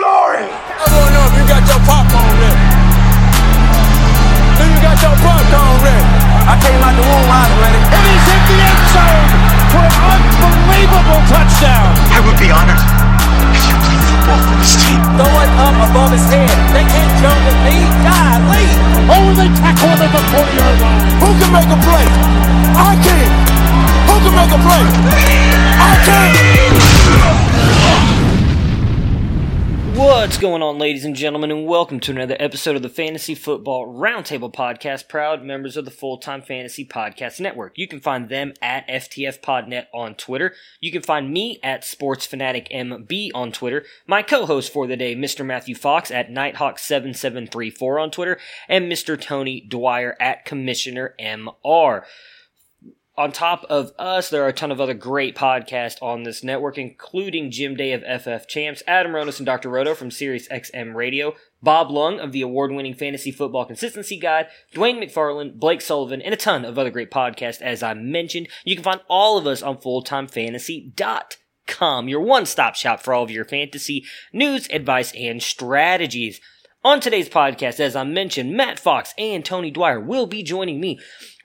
glory. I wanna know if you got your popcorn ready. Do you got your popcorn ready? I came out the womb, I was ready. And he's hit the end zone for an unbelievable touchdown. I would be honored if you played football for this team. Throw it up above his head. They can't jump with me. God, leave. Oh, they tackle him at the 40 yard line. Who can make a play? I can. Who can make a play? I can. What's going on, ladies and gentlemen, and welcome to another episode of the Fantasy Football Roundtable Podcast, proud members of the Full Time Fantasy Podcast Network. You can find them at FTFPodNet on Twitter. You can find me at SportsFanaticMB on Twitter. My co-host for the day, Mr. Matthew Fox at Nighthawk7734 on Twitter, and Mr. Tony Dyer at Commissioner MR on top of us, there are a ton of other great podcasts on this network, including Jim Day of FF Champs, Adam Ronis and Dr. Roto from Sirius XM Radio, Bob Lung of the award-winning Fantasy Football Consistency Guide, Dwain McFarland, Blake Sullivan, and a ton of other great podcasts, as I mentioned. You can find all of us on fulltimefantasy.com, your one-stop shop for all of your fantasy news, advice, and strategies. On today's podcast, as I mentioned, Matt Fox and Tony Dyer will be joining me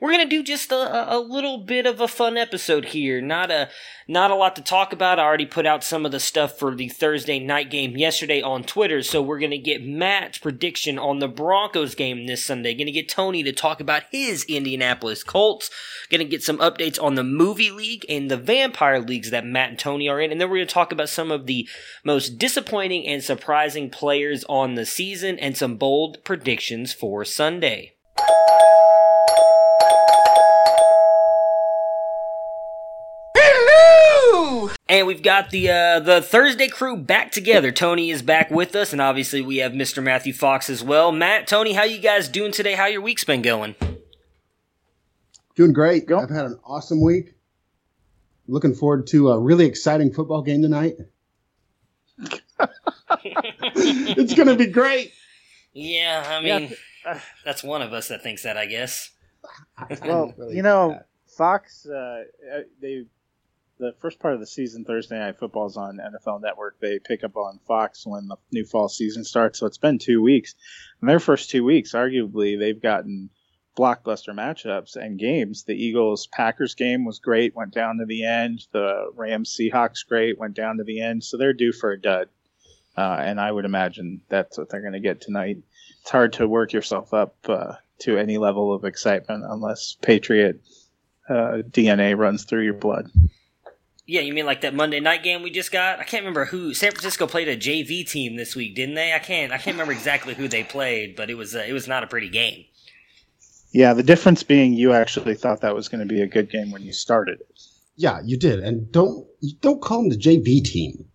we're gonna do just a, a little bit of a fun episode here. Not a not a lot to talk about. I already put out some of the stuff for the Thursday night game yesterday on Twitter, so we're gonna get Matt's prediction on the Broncos game this Sunday. Gonna get Tony to talk about his Indianapolis Colts. Gonna get some updates on the movie league and the vampire leagues that Matt and Tony are in, and then we're gonna talk about some of the most disappointing and surprising players on the season and some bold predictions for Sunday. And we've got the uh, the Thursday crew back together. Tony is back with us, and obviously we have Mr. Matthew Fox as well. Matt, Tony, how you guys doing today? How your week's been going? Doing great. I've had an awesome week. Looking forward to a really exciting football game tonight. it's going to be great. Yeah, I mean, yeah. that's one of us that thinks that, I guess. well, really you know, Fox, uh, they the first part of the season, Thursday Night Football is on NFL Network. They pick up on Fox when the new fall season starts. So it's been two weeks. In their first two weeks, arguably, they've gotten blockbuster matchups and games. The Eagles Packers game was great, went down to the end. The Rams Seahawks great, went down to the end. So they're due for a dud. Uh, and I would imagine that's what they're going to get tonight. It's hard to work yourself up uh, to any level of excitement unless Patriot uh, DNA runs through your blood. Yeah, you mean like that Monday night game we just got? I can't remember who. San Francisco played a JV team this week, didn't they? I can't. I can't remember exactly who they played, but it was uh, it was not a pretty game. Yeah, the difference being you actually thought that was going to be a good game when you started it. Yeah, you did, and don't don't call them the JV team.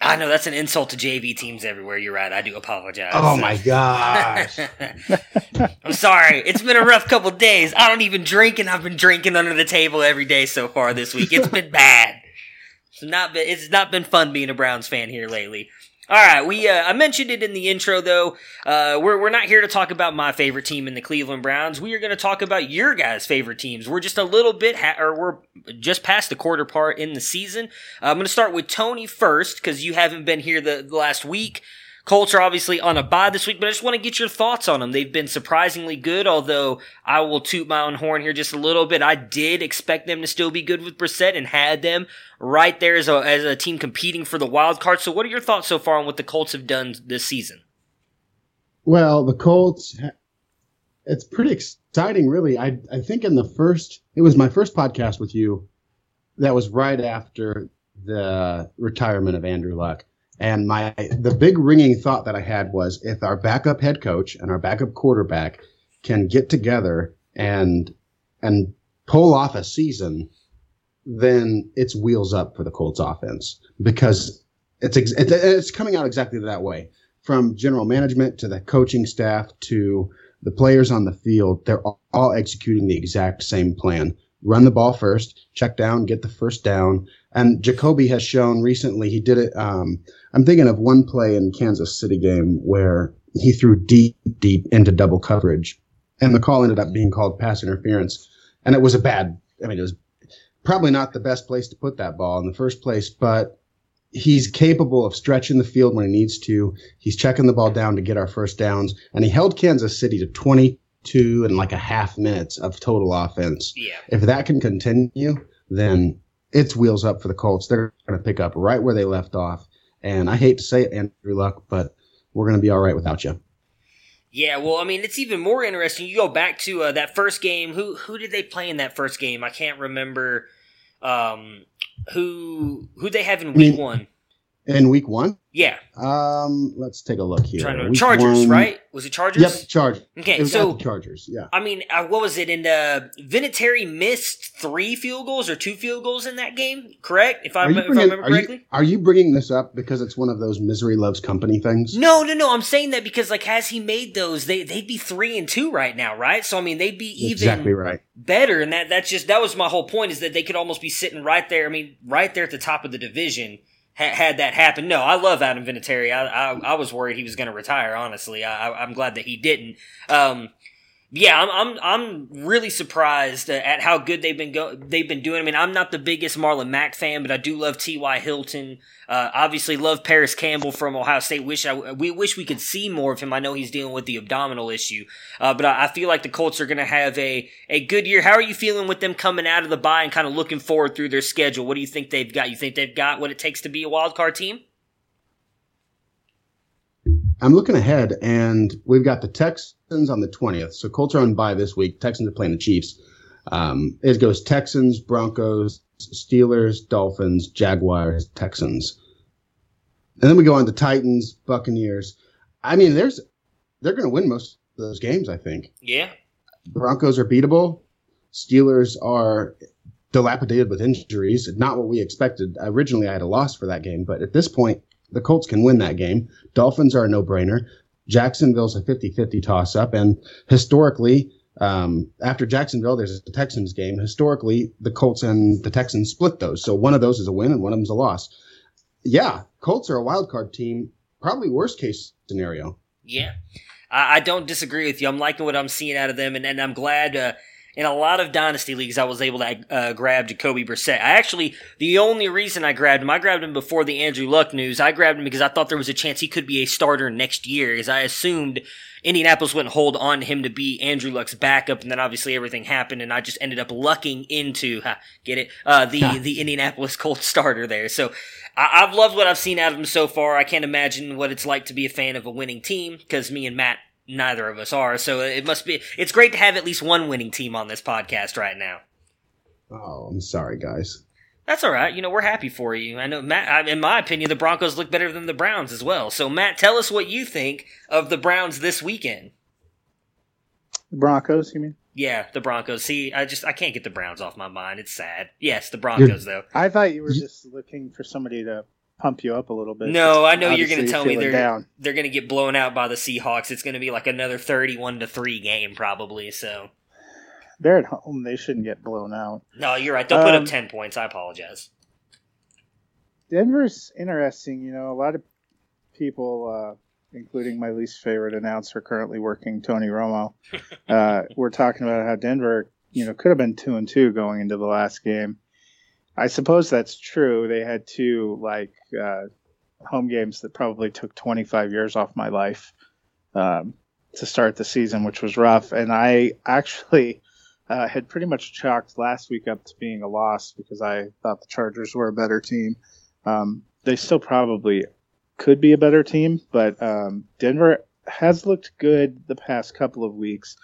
I know that's an insult to JV teams everywhere. You're right. I do apologize. Oh my gosh. I'm sorry. It's been a rough couple days. I don't even drink, and I've been drinking under the table every day so far this week. It's been bad. Not been it's not been fun being a Browns fan here lately. All right, we uh, I mentioned it in the intro though. Uh, we're we're not here to talk about my favorite team in the Cleveland Browns. We are going to talk about your guys' favorite teams. We're just a little bit ha- or we're just past the quarter part in the season. Uh, I'm going to start with Tony first because you haven't been here the, the last week. Colts are obviously on a bye this week, but I just want to get your thoughts on them. They've been surprisingly good, although I will toot my own horn here just a little bit. I did expect them to still be good with Brissett and had them right there as a, as a team competing for the wild card. So, what are your thoughts so far on what the Colts have done this season? Well, the Colts, it's pretty exciting, really. I, I think in the first, it was my first podcast with you that was right after the retirement of Andrew Luck. And my the big ringing thought that I had was if our backup head coach and our backup quarterback can get together and and pull off a season, then it's wheels up for the Colts offense because it's ex- it's coming out exactly that way from general management to the coaching staff to the players on the field. They're all executing the exact same plan. Run the ball first, check down, get the first down, and Jacoby has shown recently he did it. Um, I'm thinking of one play in Kansas City game where he threw deep, deep into double coverage, and the call ended up being called pass interference, and it was a bad. I mean, it was probably not the best place to put that ball in the first place, but he's capable of stretching the field when he needs to. He's checking the ball down to get our first downs, and he held Kansas City to 22 and like a half minutes of total offense. Yeah. If that can continue, then it's wheels up for the Colts. They're going to pick up right where they left off. And I hate to say it, Andrew Luck, but we're going to be all right without you. Yeah, well, I mean, it's even more interesting. You go back to uh, that first game. Who who did they play in that first game? I can't remember. Um, who who they have in week mean- one? In week one, Yeah, um, let's take a look here. to Chargers, one- right? Was it Chargers? Yep, Chargers. Okay, so the Chargers. Yeah. I mean, uh, what was it? In uh, Vinatieri missed three field goals or two field goals in that game, correct? If I, you, if I bringing, remember are, you, correctly. are you bringing this up because it's one of those misery loves company things? No, no, no. I'm saying that because like, has he made those? They they'd be three and two right now, right? So I mean, they'd be even exactly right. better, and that that's just that was my whole point is that they could almost be sitting right there. I mean, right there at the top of the division. Ha- had that happen, no, I love Adam Vinatieri. I I, I was worried he was going to retire. Honestly, I, I'm glad that he didn't. Um, yeah, I'm I'm I'm really surprised at how good they've been go they've been doing. I mean, I'm not the biggest Marlon Mack fan, but I do love T.Y. Hilton. Uh, obviously, love Parris Campbell from Ohio State. Wish I we wish we could see more of him. I know he's dealing with the abdominal issue, uh, but I, I feel like the Colts are going to have a a good year. How are you feeling with them coming out of the bye and kind of looking forward through their schedule? What do you think they've got? You think they've got what it takes to be a wild card team? I'm looking ahead, and we've got the Texans on the 20th. So Colts are on bye this week. Texans are playing the Chiefs. Um, it goes Texans, Broncos, Steelers, Dolphins, Jaguars, Texans, and then we go on to Titans, Buccaneers. I mean, there's they're going to win most of those games. I think Yeah, Broncos are beatable. Steelers are dilapidated with injuries. Not what we expected. Originally, I had a loss for that game, but at this point, the Colts can win that game. Dolphins are a no-brainer. Jacksonville's a 50-50 toss-up, and historically, um, after Jacksonville, there's a Texans game. Historically, the Colts and the Texans split those, so one of those is a win and one of them's a loss. Yeah, Colts are a wild card team. Probably worst case scenario. Yeah, I, I don't disagree with you. I'm liking what I'm seeing out of them, and, and I'm glad. Uh, in a lot of dynasty leagues, I was able to uh, grab Jacoby Brissett. I actually, the only reason I grabbed him, I grabbed him before the Andrew Luck news. I grabbed him because I thought there was a chance he could be a starter next year, as I assumed Indianapolis wouldn't hold on to him to be Andrew Luck's backup, and then obviously everything happened, and I just ended up lucking into, ha, get it, uh, the the Indianapolis Colts starter there. So I, I've loved what I've seen out of him so far. I can't imagine what it's like to be a fan of a winning team because me and Matt, neither of us are. So it must be. It's great to have at least one winning team on this podcast right now. Oh, I'm sorry, guys. That's all right. You know, we're happy for you. I know, Matt. In my opinion, the Broncos look better than the Browns as well. So, Matt, tell us what you think of the Browns this weekend. The Broncos, you mean? Yeah, the Broncos. See, I just I can't get the Browns off my mind. It's sad. Yes, the Broncos though. I thought you were just looking for somebody to pump you up a little bit. No, I know you're going to tell me they're down. they're going to get blown out by the Seahawks. It's going to be like another 31 to 3 game probably. So, They're at home. They shouldn't get blown out. no, you're right. They'll put Um, up 10 points. I apologize. Denver's interesting. You know, a lot of people, uh, including my least favorite announcer currently working, Tony Romo, uh, were talking about how Denver, you know, could have been two and two going into the last game. I suppose that's true. They had two like uh, home games that probably took 25 years off my life um, to start the season, which was rough. And I actually uh, had pretty much chalked last week up to being a loss because I thought the Chargers were a better team. Um, they still probably could be a better team, but um, Denver has looked good the past couple of weeks.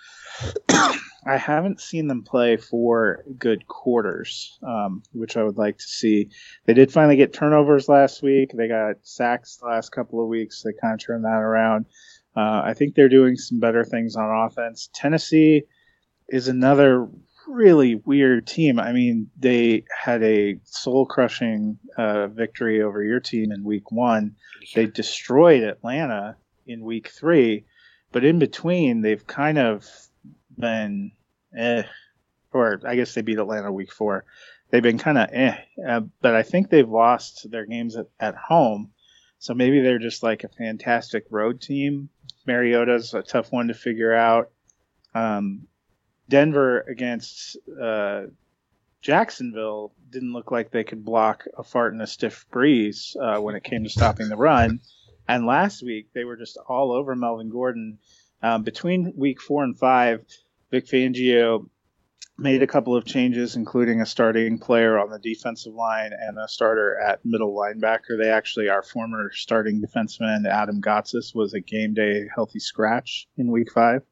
I haven't seen them play for good quarters, um, which I would like to see. They did finally get turnovers last week. They got sacks the last couple of weeks. They kind of turned that around. Uh, I think they're doing some better things on offense. Tennessee is another really weird team. I mean, they had a soul crushing uh, victory over your team in week one. They destroyed Atlanta in week three, but in between, they've kind of been eh, or I guess they beat Atlanta week four. They've been kind of eh, uh, but I think they've lost their games at, at home. So maybe they're just like a fantastic road team. Mariota's a tough one to figure out. Um, Denver against uh, Jacksonville didn't look like they could block a fart in a stiff breeze uh, when it came to stopping the run. And last week they were just all over Melvin Gordon. Um, between week four and five, Vic Fangio made a couple of changes, including a starting player on the defensive line and a starter at middle linebacker. They actually, our former starting defenseman Adam Gotsis was a game day healthy scratch in week five.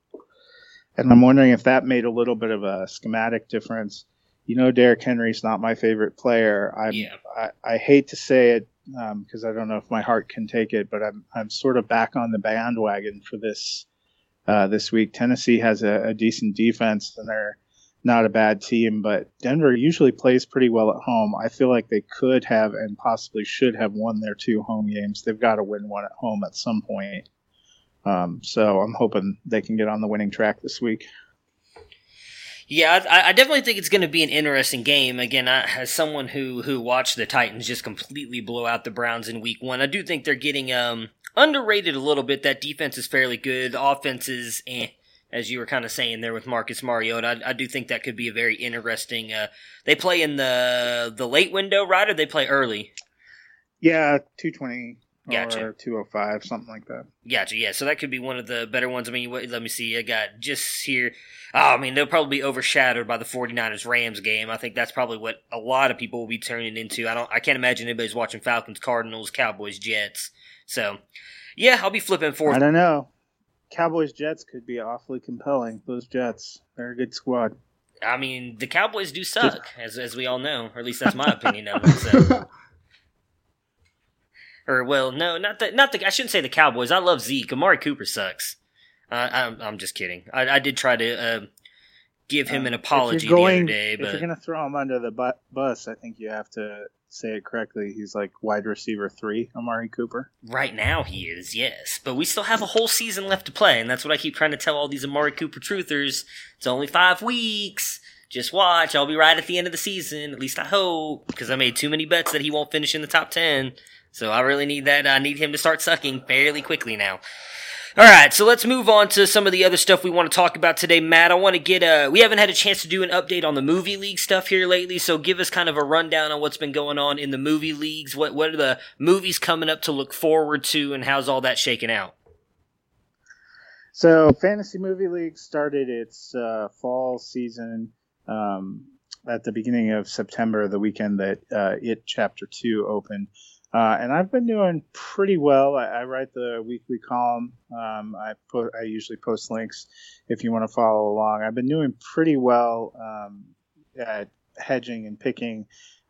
And I'm wondering if that made a little bit of a schematic difference. You know, Derrick Henry's not my favorite player. I'm, Yeah. I, I hate to say it um, because I don't know if my heart can take it, but I'm I'm sort of back on the bandwagon for this uh, this week. Tennessee has a, a decent defense and they're not a bad team, but Denver usually plays pretty well at home. I feel like they could have and possibly should have won their two home games. They've got to win one at home at some point. Um, so I'm hoping they can get on the winning track this week. Yeah, I, I definitely think it's going to be an interesting game. Again, I, as someone who who watched the Titans just completely blow out the Browns in Week One, I do think they're getting um underrated a little bit. That defense is fairly good. The offense is, eh, as you were kind of saying there with Marcus Mariota. I, I do think that could be a very interesting. Uh, they play in the the late window, right, or they play early? Yeah, 220 Gotcha. or 205, something like that. Gotcha. Yeah, so that could be one of the better ones. I mean, wait, let me see. I got just here. Oh, I mean, they'll probably be overshadowed by the 49ers Rams game. I think that's probably what a lot of people will be turning into. I don't. I can't imagine anybody's watching Falcons, Cardinals, Cowboys, Jets. So, yeah, I'll be flipping forth. I don't know. Cowboys Jets could be awfully compelling. Those Jets, they're a good squad. I mean, the Cowboys do suck, as as we all know, or at least that's my opinion of it. So. Or well, no, not the not the. I shouldn't say the Cowboys. I love Zeke. Amari Cooper sucks. Uh, I'm I'm just kidding. I, I did try to uh, give him an Um, apology if going, the other day, if but you're gonna throw him under the bu- bus, I think you have to say it correctly. He's like wide receiver three, Amari Cooper. Right now he is, yes. But we still have a whole season left to play, and that's what I keep trying to tell all these Amari Cooper truthers. It's only five weeks. Just watch. I'll be right at the end of the season. At least I hope, because I made too many bets that he won't finish in the top ten. So I really need that. I need him to start sucking fairly quickly now. All right, so let's move on to some of the other stuff we want to talk about today, Matt. I want to get uh we haven't had a chance to do an update on the movie league stuff here lately, so give us kind of a rundown on what's been going on in the movie leagues. What what are the movies coming up to look forward to and how's all that shaking out? So, Fantasy Movie League started its uh, fall season um, at the beginning of September, the weekend that uh, It Chapter 2 opened. Uh, and I've been doing pretty well. I, I write the weekly column. Um, I, po- I usually post links if you want to follow along. I've been doing pretty well um, at hedging and picking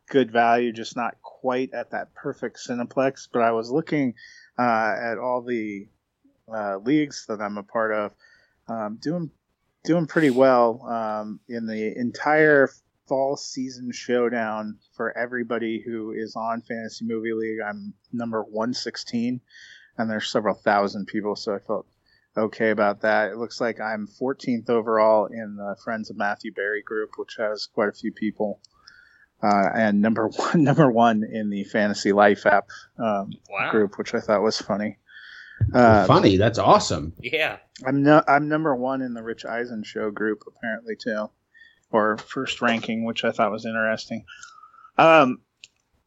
good value, just not quite at that perfect Cineplex. But I was looking uh, at all the uh, leagues that I'm a part of, um, doing doing pretty well um, in the entire fall season showdown for everybody who is on Fantasy Movie League. I'm number 116, and there's several thousand people, so I felt okay about that. It looks like I'm 14th overall in the Friends of Matthew Berry group, which has quite a few people. Uh, and number one, number one in the Fantasy Life app um, Wow. group, which I thought was funny. Uh, Funny. That's awesome. Yeah. I'm no, I'm number one in the Rich Eisen show group apparently too, or first ranking, which I thought was interesting. Um,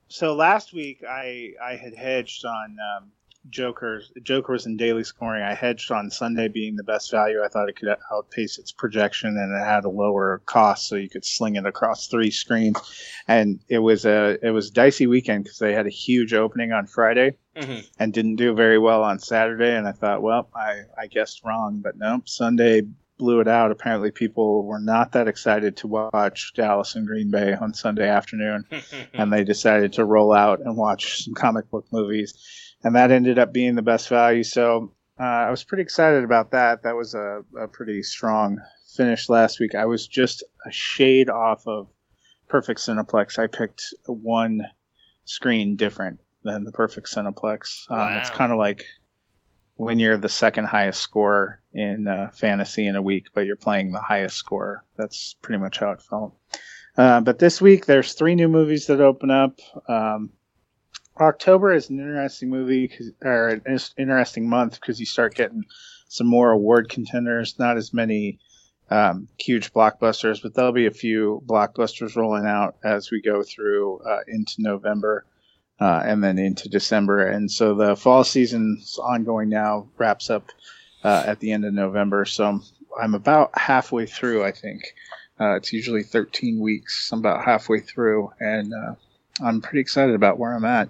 so last week I I had hedged on um, Joker's Joker's in daily scoring. I hedged on Sunday being the best value. I thought it could outpace its projection and it had a lower cost, so you could sling it across three screens. And it was a it was a dicey weekend because they had a huge opening on Friday hmm and didn't do very well on Saturday. And I thought, well, I, I guessed wrong, but no, Sunday blew it out. Apparently, people were not that excited to watch Dallas and Green Bay on Sunday afternoon, and they decided to roll out and watch some comic book movies. And that ended up being the best value. So uh, I was pretty excited about that. That was a, a pretty strong finish last week. I was just a shade off of Perfect Cineplex. I picked one screen different than the Perfect Cineplex. Um, It's kind of like when you're the second highest scorer in uh, fantasy in a week, but you're playing the highest score. That's pretty much how it felt. Uh, but this week, there's three new movies that open up. Um, October is an interesting movie or an interesting month because you start getting some more award contenders. Not as many um, huge blockbusters, but there'll be a few blockbusters rolling out as we go through uh, into November uh, and then into December. And so the fall season's ongoing now, wraps up uh, at the end of November. So I'm about halfway through, I think. Uh, it's usually 13 weeks. I'm about halfway through, and uh, I'm pretty excited about where I'm at.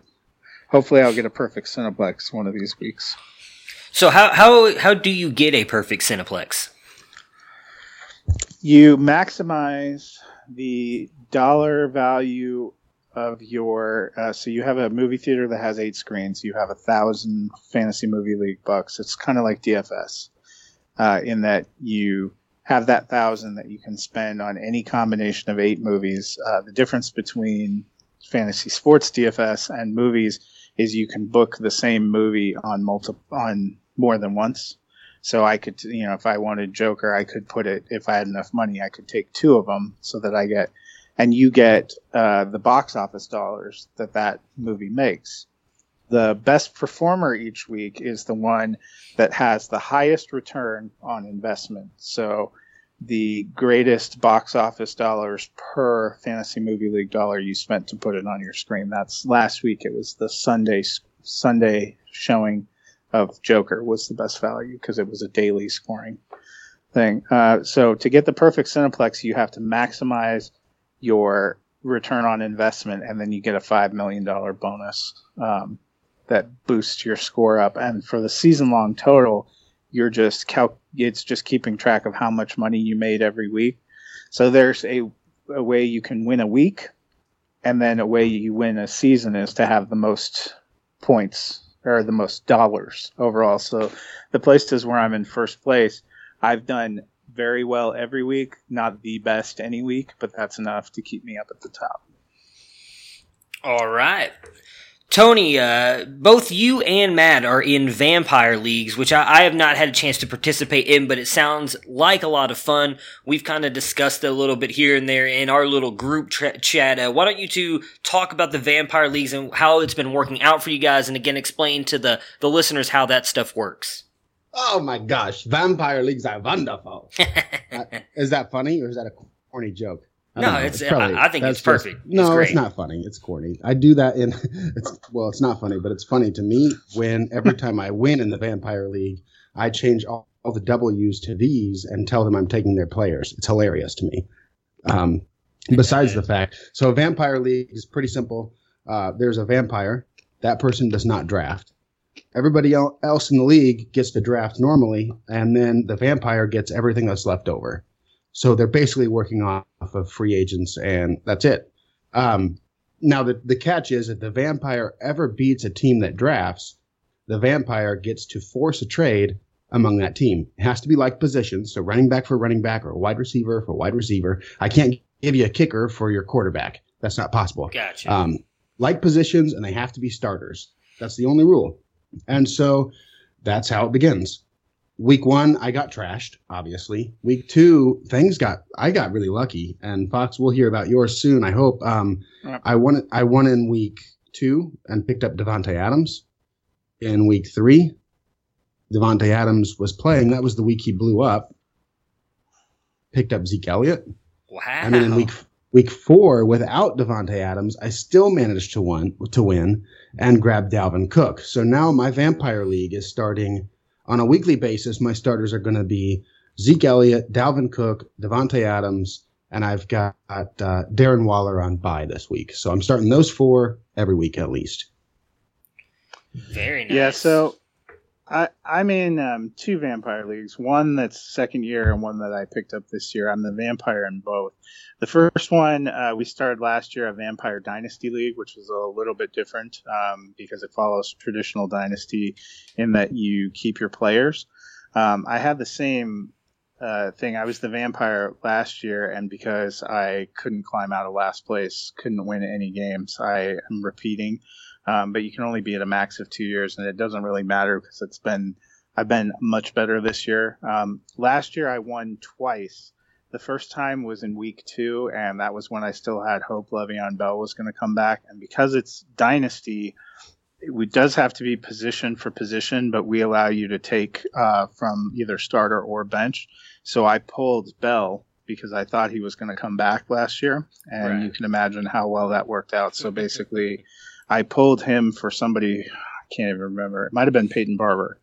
Hopefully, I'll get a perfect Cineplex one of these weeks. So how how how do you get a perfect Cineplex? You maximize the dollar value of your. Uh, so you have a movie theater that has eight screens. You have a thousand fantasy movie league bucks. It's kind of like DFS, uh, in that you have that thousand that you can spend on any combination of eight movies. Uh, the difference between fantasy sports DFS and movies is you can book the same movie on multi on more than once. So I could, you know, if I wanted Joker, I could put it. If I had enough money, I could take two of them so that I get, and you get uh, the box office dollars that that movie makes. The best performer each week is the one that has the highest return on investment. So the greatest box office dollars per fantasy movie league dollar you spent to put it on your screen. That's last week. It was the Sunday Sunday showing of Joker was the best value because it was a daily scoring thing. Uh, so to get the perfect Cineplex, you have to maximize your return on investment, and then you get a five million dollar bonus um, that boosts your score up. And for the season long total, you're just cal- it's just keeping track of how much money you made every week. So there's a, a way you can win a week, and then a way you win a season is to have the most points or the most dollars overall. So the places where I'm in first place, I've done very well every week, not the best any week, but that's enough to keep me up at the top. All right. Tony, uh, both you and Matt are in vampire leagues, which I, I, have not had a chance to participate in, but it sounds like a lot of fun. We've kind of discussed it a little bit here and there in our little group tra- chat. Uh, why don't you two talk about the vampire leagues and how it's been working out for you guys, and again explain to the the listeners how that stuff works. Oh my gosh, vampire leagues are wonderful. uh, is that funny or is that a corny joke? no, it's, it's probably, I, I think it's perfect. Just, no, it's, it's, not funny. It's corny. I do that in it's well, it's not funny, but it's funny to me when every time I win in the Vampire League, I change all, all the W's to V's and tell them I'm taking their players. It's hilarious to me. Um, besides the fact, so a Vampire League is pretty simple. Uh, there's a vampire. That person does not draft. Everybody else in the league gets the draft normally, and then the vampire gets everything that's left over. So they're basically working off of free agents, and that's it. Um, now, the, the catch is that the vampire ever beats a team that drafts, the vampire gets to force a trade among that team. It has to be like positions, so running back for running back or wide receiver for wide receiver. I can't give you a kicker for your quarterback. That's not possible. Gotcha. Um, like positions, and they have to be starters. That's the only rule. And so that's how it begins. Week one i got trashed obviously. Week two things got i got really lucky. And fox will hear about yours soon i hope. Um, i won i won in week two and picked up davante adams. In week three davante adams was playing. That was the week he blew up. Picked up zeke elliott. Wow and then in week week four without Davante adams i still managed to win to win and grab dalvin cook so now my vampire league is starting on a weekly basis, my starters are going to be Zeke Elliott, Dalvin Cook, Davante Adams, and I've got uh, Darren Waller on bye this week. So I'm starting those four every week at least. Very nice. Yeah, so I'm in um, two vampire leagues. One that's second year, and one that I picked up this year. I'm the vampire in both. The first one uh, we started last year, a Vampire Dynasty League, which was a little bit different um, because it follows traditional Dynasty in that you keep your players. Um, I had the same uh, thing. I was the vampire last year, and because I couldn't climb out of last place, couldn't win any games, I am repeating. Um, but you can only be at a max of two years, and it doesn't really matter because it's been I've been much better this year. Um, last year I won twice. The first time was in week two, and that was when I still had hope Le'Veon Bell was going to come back. And because it's dynasty, it does have to be position for position, but we allow you to take uh, from either starter or bench. So I pulled Bell because I thought he was going to come back last year, and Right. you can imagine how well that worked out. So basically, I pulled him for somebody I can't even remember. It might have been Peyton Barber.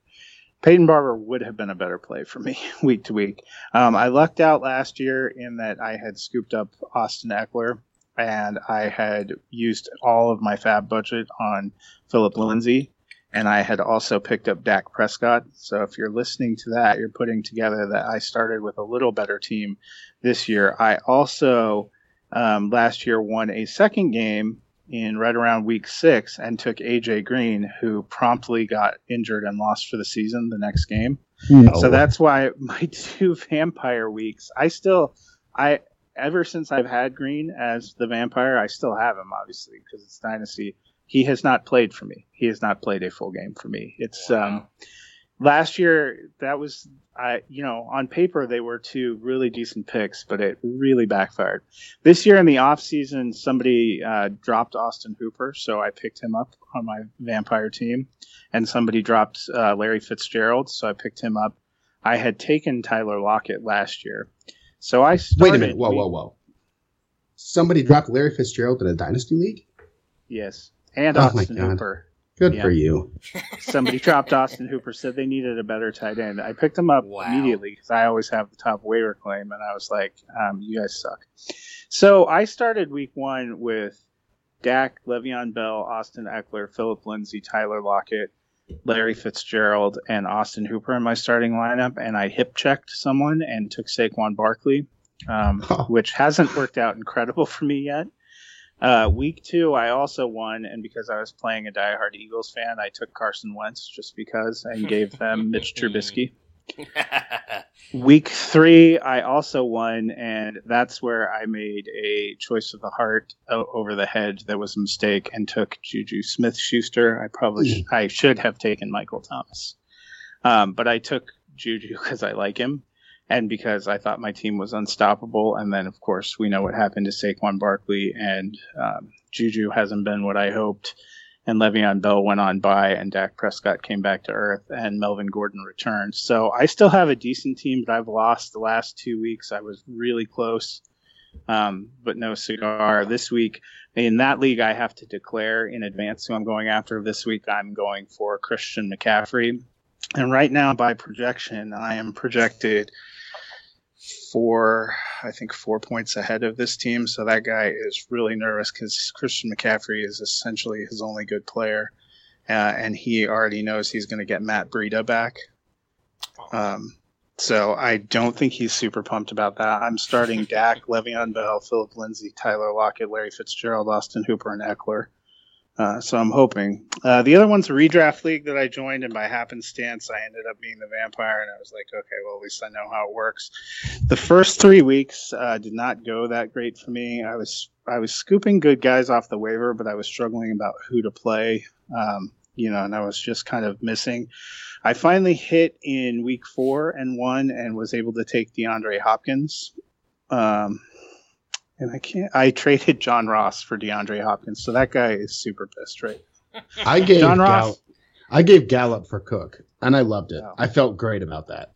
Peyton Barber would have been a better play for me week to week. Um, I lucked out last year in that I had scooped up Austin Ekeler and I had used all of my fab budget on Phillip Lindsay, and I had also picked up Dak Prescott. So if you're listening to that, you're putting together that I started with a little better team this year. I also um, last year won a second game in right around week six and took AJ Green, who promptly got injured and lost for the season the next game. No. So that's why my two vampire weeks, I still, I ever since I've had Green as the vampire, I still have him obviously because it's dynasty. He has not played for me. He has not played a full game for me. It's um, last year that was I you know on paper they were two really decent picks, but it really backfired. This year in the off season, somebody uh, dropped Austin Hooper, so I picked him up on my vampire team, and somebody dropped uh, Larry Fitzgerald, so I picked him up. I had taken Tyler Lockett last year, so I started Wait a minute. Whoa, whoa, whoa. Somebody dropped Larry Fitzgerald in a dynasty league. Yes, and Oh Austin Hooper. Good Yeah. for you. somebody dropped Austin Hooper, said they needed a better tight end. I picked him up Wow. immediately because I always have the top waiver claim, and I was like, um, "You guys suck." So I started week one with Dak, Le'Veon Bell, Austin Ekeler, Phillip Lindsay, Tyler Lockett, Larry Fitzgerald, and Austin Hooper in my starting lineup, and I hip checked someone and took Saquon Barkley, um, Oh. which hasn't worked out incredible for me yet. Uh, week two, I also won, and because I was playing a diehard Eagles fan, I took Carson Wentz just because and gave them Mitch Trubisky. Week three, I also won, and that's where I made a choice of the heart over the head that was a mistake and took Juju Smith Schuster. I probably sh- I should have taken Michael Thomas, um, but I took Juju because I like him and because I thought my team was unstoppable. And then, of course, we know what happened to Saquon Barkley, and um, Juju hasn't been what I hoped. And Le'Veon Bell went on by, and Dak Prescott came back to earth, and Melvin Gordon returned. So I still have a decent team, but I've lost the last two weeks. I was really close, um, but no cigar. This week, in that league, I have to declare in advance who I'm going after. This week, I'm going for Christian McCaffrey. And right now, by projection, I am projected four, I think four points ahead of this team. So that guy is really nervous because Christian McCaffrey is essentially his only good player, uh, and he already knows he's going to get Matt Breida back. Um, so I don't think he's super pumped about that. I'm starting Dak, Le'Veon Bell, Phillip Lindsay, Tyler Lockett, Larry Fitzgerald, Austin Hooper, and Ekeler. Uh, so I'm hoping. Uh, the other one's a redraft league that I joined, and by happenstance, I ended up being the vampire, and I was like, okay, well, at least I know how it works. The first three weeks uh, did not go that great for me. I was I was scooping good guys off the waiver, but I was struggling about who to play. Um, you know, and I was just kind of missing. I finally hit in week four and one, and was able to take DeAndre Hopkins. Um, and I can't. I traded John Ross for DeAndre Hopkins, so that guy is super pissed, right? I gave John Ross. Gallup, I gave Gallup for Cook, and I loved it. Oh. I felt great about that.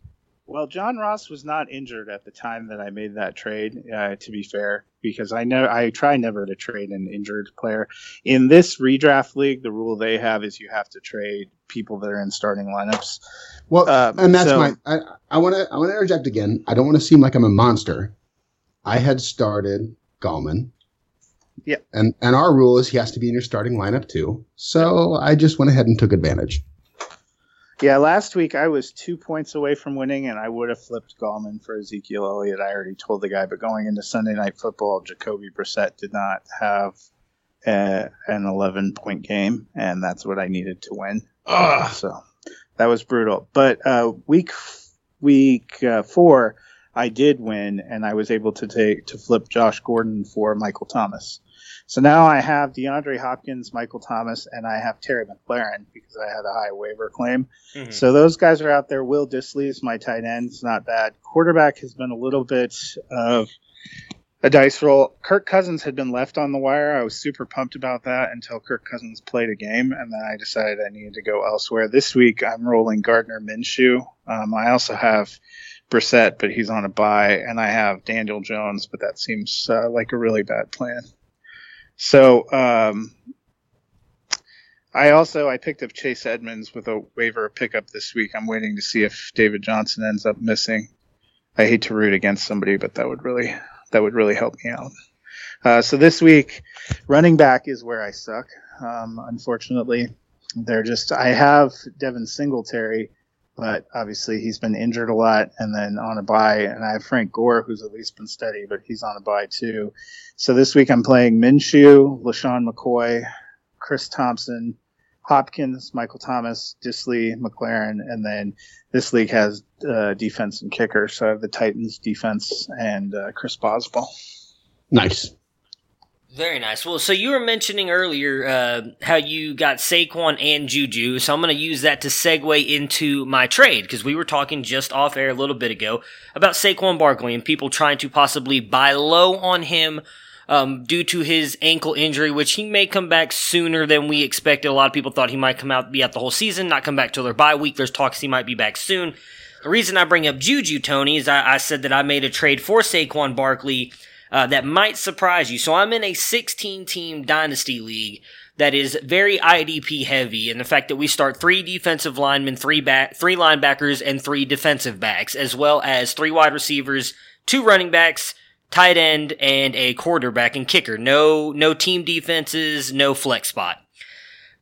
Well, John Ross was not injured at the time that I made that trade. Uh, to be fair, because I know I try never to trade an injured player. In this redraft league, the rule they have is you have to trade people that are in starting lineups. Well, Uh, and that's so- my. I, I want to. I want to interject again. I don't want to seem like I'm a monster. I had started Gallman. Yeah. And and our rule is he has to be in your starting lineup too. So I just went ahead and took advantage. Yeah, last week I was two points away from winning, and I would have flipped Gallman for Ezekiel Elliott. I already told the guy, but going into Sunday Night Football, Jacoby Brissett did not have uh, an 11 point game, and that's what I needed to win. So that was brutal. But uh, week week uh, four, I did win, and I was able to take to flip Josh Gordon for Michael Thomas. So now I have DeAndre Hopkins, Michael Thomas, and I have Terry McLaurin because I had a high waiver claim. Mhm. So those guys are out there. Will Dissly is my tight end. It's not bad. Quarterback has been a little bit of a dice roll. Kirk Cousins had been left on the wire. I was super pumped about that until Kirk Cousins played a game, and then I decided I needed to go elsewhere. This week, I'm rolling Gardner Minshew. Um, I also have Brissett, but he's on a buy, and I have Daniel Jones, but that seems uh, like a really bad plan. So um, I also I picked up Chase Edmonds with a waiver pickup this week. I'm waiting to see if David Johnson ends up missing. I hate to root against somebody, but that would really that would really help me out. Uh, so this week, running back is where I suck. Um, unfortunately, they're just I have Devin Singletary, but obviously he's been injured a lot and then on a bye, and I have Frank Gore who's at least been steady, but he's on a bye too. So this week I'm playing Minshew, LeSean McCoy, Chris Thompson, Hopkins, Michael Thomas, Dissly, McLaurin, and then this league has uh, defense and kicker. So I have the Titans defense and uh, Chris Boswell. Nice. Very nice. Well, so you were mentioning earlier uh, how you got Saquon and Juju, so I'm going to use that to segue into my trade because we were talking just off air a little bit ago about Saquon Barkley and people trying to possibly buy low on him um, due to his ankle injury, which he may come back sooner than we expected. A lot of people thought he might come out, be out the whole season, not come back till their bye week. There's talks he might be back soon. The reason I bring up Juju, Tony, is I, I said that I made a trade for Saquon Barkley uh, that might surprise you. So I'm in a 16 team dynasty league that is very IDP heavy, and the fact that we start three defensive linemen, three back, three linebackers, and three defensive backs, as well as three wide receivers, two running backs, tight end, and a quarterback and kicker. No, no team defenses, no flex spot.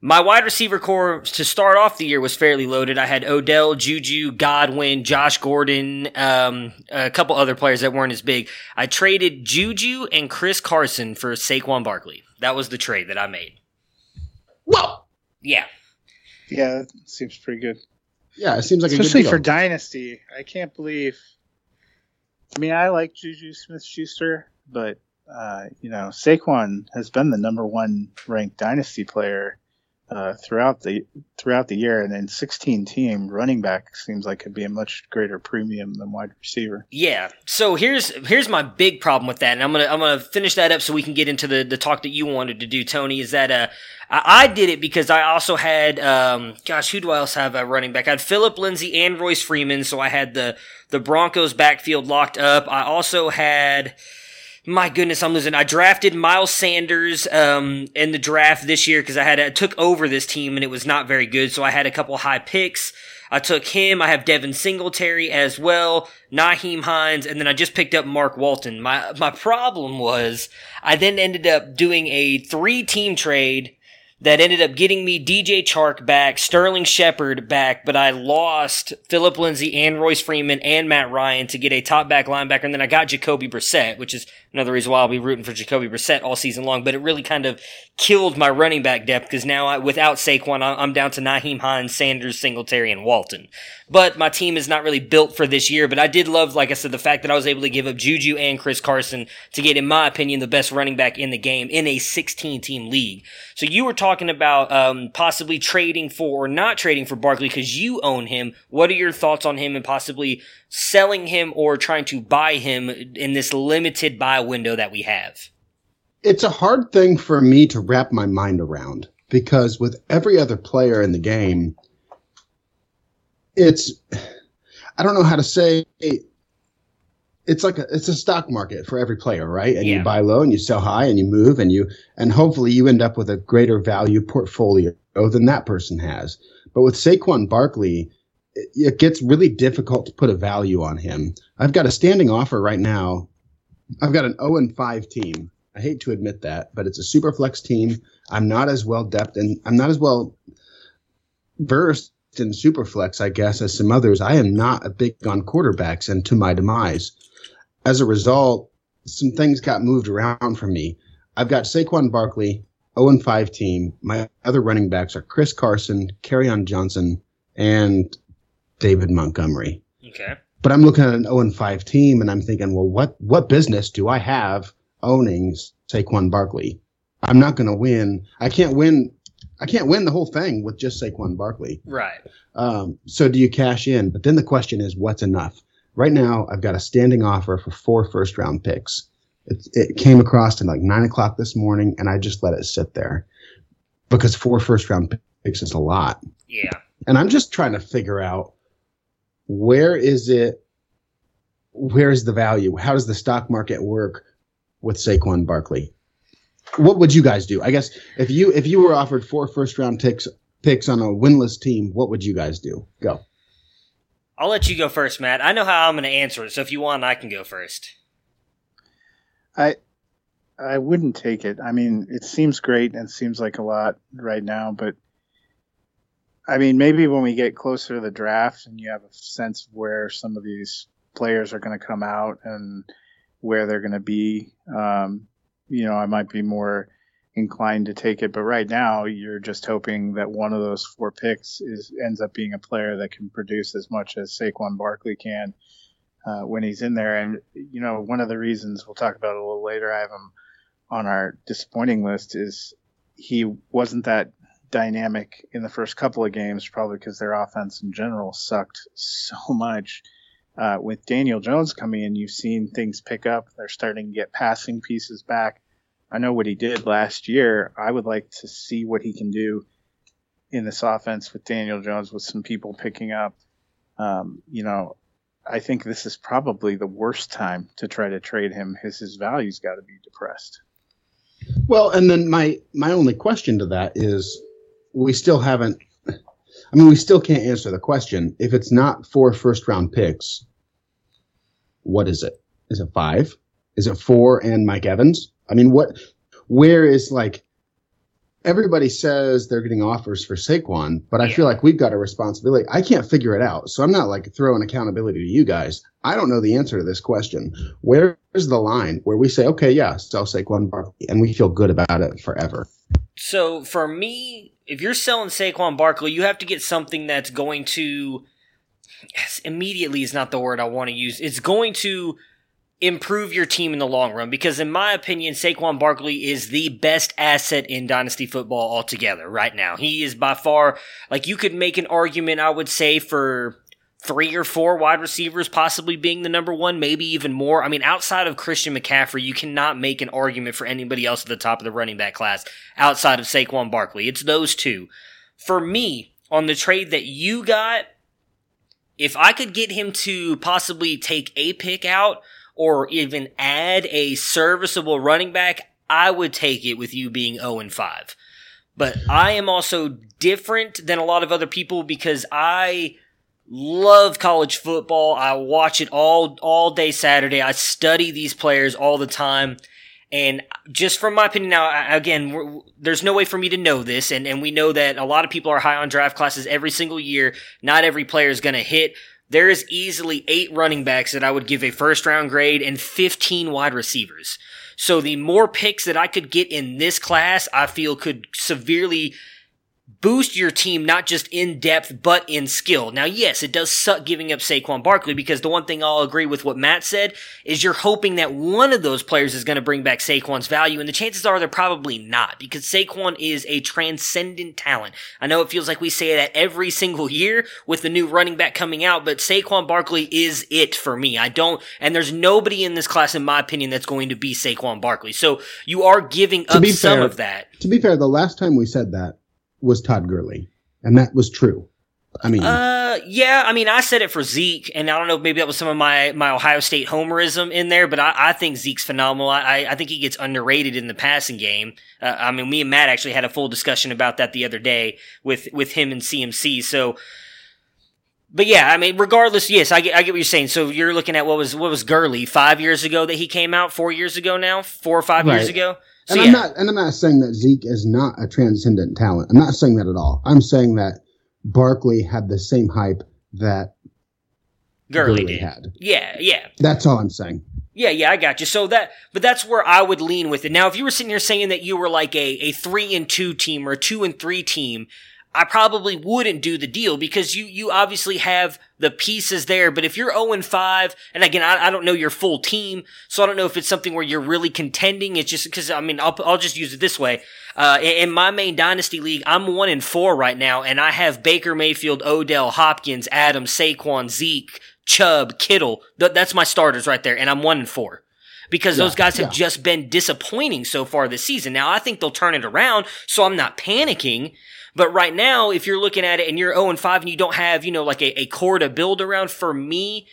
My wide receiver core to start off the year was fairly loaded. I had Odell, Juju, Godwin, Josh Gordon, um, a couple other players that weren't as big. I traded Juju and Chris Carson for Saquon Barkley. That was the trade that I made. Whoa. Yeah. Yeah, that seems pretty good. Yeah, it seems like especially a good for dynasty. I can't believe. I mean, I like Juju Smith-Schuster, but uh, you know, Saquon has been the number one ranked dynasty player uh, throughout the throughout the year, and then 16 team running back seems like could be a much greater premium than wide receiver. Yeah. So here's here's my big problem with that, and I'm gonna I'm gonna finish that up so we can get into the the talk that you wanted to do, Tony. Is that uh I, I did it because I also had um gosh who do I else have a running back? I had Phillip Lindsay and Royce Freeman, so I had the the Broncos backfield locked up. I also had my goodness, I'm losing. I drafted Miles Sanders um, in the draft this year because I had I took over this team and it was not very good. So I had a couple high picks. I took him. I have Devin Singletary as well, Nyheim Hines, and then I just picked up Mark Walton. My my problem was I then ended up doing a three team trade that ended up getting me DJ Chark back, Sterling Shepard back, but I lost Phillip Lindsay and Royce Freeman and Matt Ryan to get a top back linebacker, and then I got Jacoby Brissett, which is another reason why I'll be rooting for Jacoby Brissett all season long. But it really kind of killed my running back depth because now I, without Saquon, I'm down to Nyheim Hines, Sanders, Singletary, and Walton. But my team is not really built for this year. But I did love, like I said, the fact that I was able to give up Juju and Chris Carson to get, in my opinion, the best running back in the game in a 16 team league. So you were talking about um, possibly trading for or not trading for Barkley because you own him. What are your thoughts on him and possibly selling him or trying to buy him in this limited buy window that we have? It's a hard thing for me to wrap my mind around because with every other player in the game, it's I don't know how to say it's like a, it's a stock market for every player, right? And Yeah. you buy low and you sell high and you move and you and hopefully you end up with a greater value portfolio than that person has. But with Saquon Barkley, it, it gets really difficult to put a value on him. I've got a standing offer right now. I've got an 0 and 5 team. I hate to admit that, but it's a super flex team. I'm not as well depth and I'm not as well versed in Superflex, I guess, as some others. I am not a big on quarterbacks and to my demise. As a result, some things got moved around for me. I've got Saquon Barkley, 0 and 5 team. My other running backs are Chris Carson, on Johnson, and David Montgomery. Okay. But I'm looking at an 0 and 5 team and I'm thinking, well, what what business do I have owning Saquon Barkley? I'm not going to win. I can't win. I can't win the whole thing with just Saquon Barkley. Right. Um, so do you cash in? But then the question is, what's enough? Right now, I've got a standing offer for four first round picks. It, it came across at like nine o'clock this morning, and I just let it sit there because four first round picks is a lot. Yeah. And I'm just trying to figure out where is it, where is the value? How does the stock market work with Saquon Barkley? What would you guys do? I guess if you if you were offered four first round picks picks on a winless team, what would you guys do? Go. I'll let you go first, Matt. I know how I'm going to answer it, so if you want, I can go first. I I wouldn't take it. I mean, it seems great and seems like a lot right now, but I mean, maybe when we get closer to the draft and you have a sense of where some of these players are going to come out and where they're going to be, um, you know, I might be more inclined to take it. But right now, you're just hoping that one of those four picks is ends up being a player that can produce as much as Saquon Barkley can uh, when he's in there. And you know, one of the reasons we'll talk about a little later, I have him on our disappointing list is he wasn't that dynamic in the first couple of games, probably because their offense in general sucked so much. Uh, with Daniel Jones coming in, you've seen things pick up. They're starting to get passing pieces back. I know what he did last year. I would like to see what he can do in this offense with Daniel Jones, with some people picking up. Um, you know, I think this is probably the worst time to try to trade him. His his value's got to be depressed. Well, and then my my only question to that is, we still haven't. I mean, we still can't answer the question. If it's not four first round picks, what is it? Is it five? Is it four and Mike Evans? I mean, what? Where is like? Everybody says they're getting offers for Saquon, but I feel like we've got a responsibility. I can't figure it out, so I'm not like throwing accountability to you guys. I don't know the answer to this question. Where's the line where we say, okay, yeah, sell Saquon Barkley, and we feel good about it forever? So for me, if you're selling Saquon Barkley, you have to get something that's going to immediately is not the word I want to use. It's going to improve your team in the long run because in my opinion Saquon Barkley is the best asset in dynasty football altogether right now. He is by far like you could make an argument I would say for three or four wide receivers possibly being the number one, maybe even more. I mean, outside of Christian McCaffrey, you cannot make an argument for anybody else at the top of the running back class outside of Saquon Barkley. It's those two. For me, on the trade that you got, if I could get him to possibly take a pick out or even add a serviceable running back, I would take it with you being 0 and 5. But I am also different than a lot of other people because I love college football. I watch it all all day Saturday. I study these players all the time. And just from my opinion now, again, there's no way for me to know this. And, and we know that a lot of people are high on draft classes every single year. Not every player is going to hit. There is easily eight running backs that I would give a first round grade and 15 wide receivers. So the more picks that I could get in this class, I feel could severely boost your team not just in depth but in skill. Now, yes, it does suck giving up Saquon Barkley because the one thing I'll agree with what Matt said is you're hoping that one of those players is going to bring back Saquon's value, and the chances are they're probably not because Saquon is a transcendent talent. I know it feels like we say that every single year with the new running back coming out, but Saquon Barkley is it for me. I don't, and there's nobody in this class, in my opinion, that's going to be Saquon Barkley. So you are giving up some fair, of that. To be fair, the last time we said that was Todd Gurley, and that was true. I mean, uh, yeah, I mean, I said it for Zeke, and I don't know, maybe that was some of my, my Ohio State homerism in there, but I, I think Zeke's phenomenal. I, I think he gets underrated in the passing game. Uh, I mean, me and Matt actually had a full discussion about that the other day with, with him and CMC. So, but yeah, I mean, regardless, yes, I get, I get what you're saying. So you're looking at what was, what was Gurley five years ago that he came out, four years ago now, four or five Right. years ago. So and yeah. I'm not, and I'm not saying that Zeke is not a transcendent talent. I'm not saying that at all. I'm saying that Barkley had the same hype that Gurley, Gurley had. Yeah, yeah. That's all I'm saying. Yeah, yeah, I got you. So that, but that's where I would lean with it. Now, if you were sitting here saying that you were like a, a three and two team or a two and three team, I probably wouldn't do the deal because you, you obviously have the pieces there. But if you're 0 and 5, and again, I, I don't know your full team, so I don't know if it's something where you're really contending. It's just because, I mean, I'll, I'll just use it this way. Uh, in, in my main dynasty league, I'm 1 and 4 right now, and I have Baker Mayfield, Odell, Hopkins, Adams, Saquon, Zeke, Chubb, Kittle. Th- that's my starters right there, and I'm 1 and 4. because those guys have just been disappointing so far this season. Now I think they'll turn it around, so I'm not panicking. But right now, if you're looking at it and you're 0 and 5 and you don't have, you know, like a, a core to build around, for me,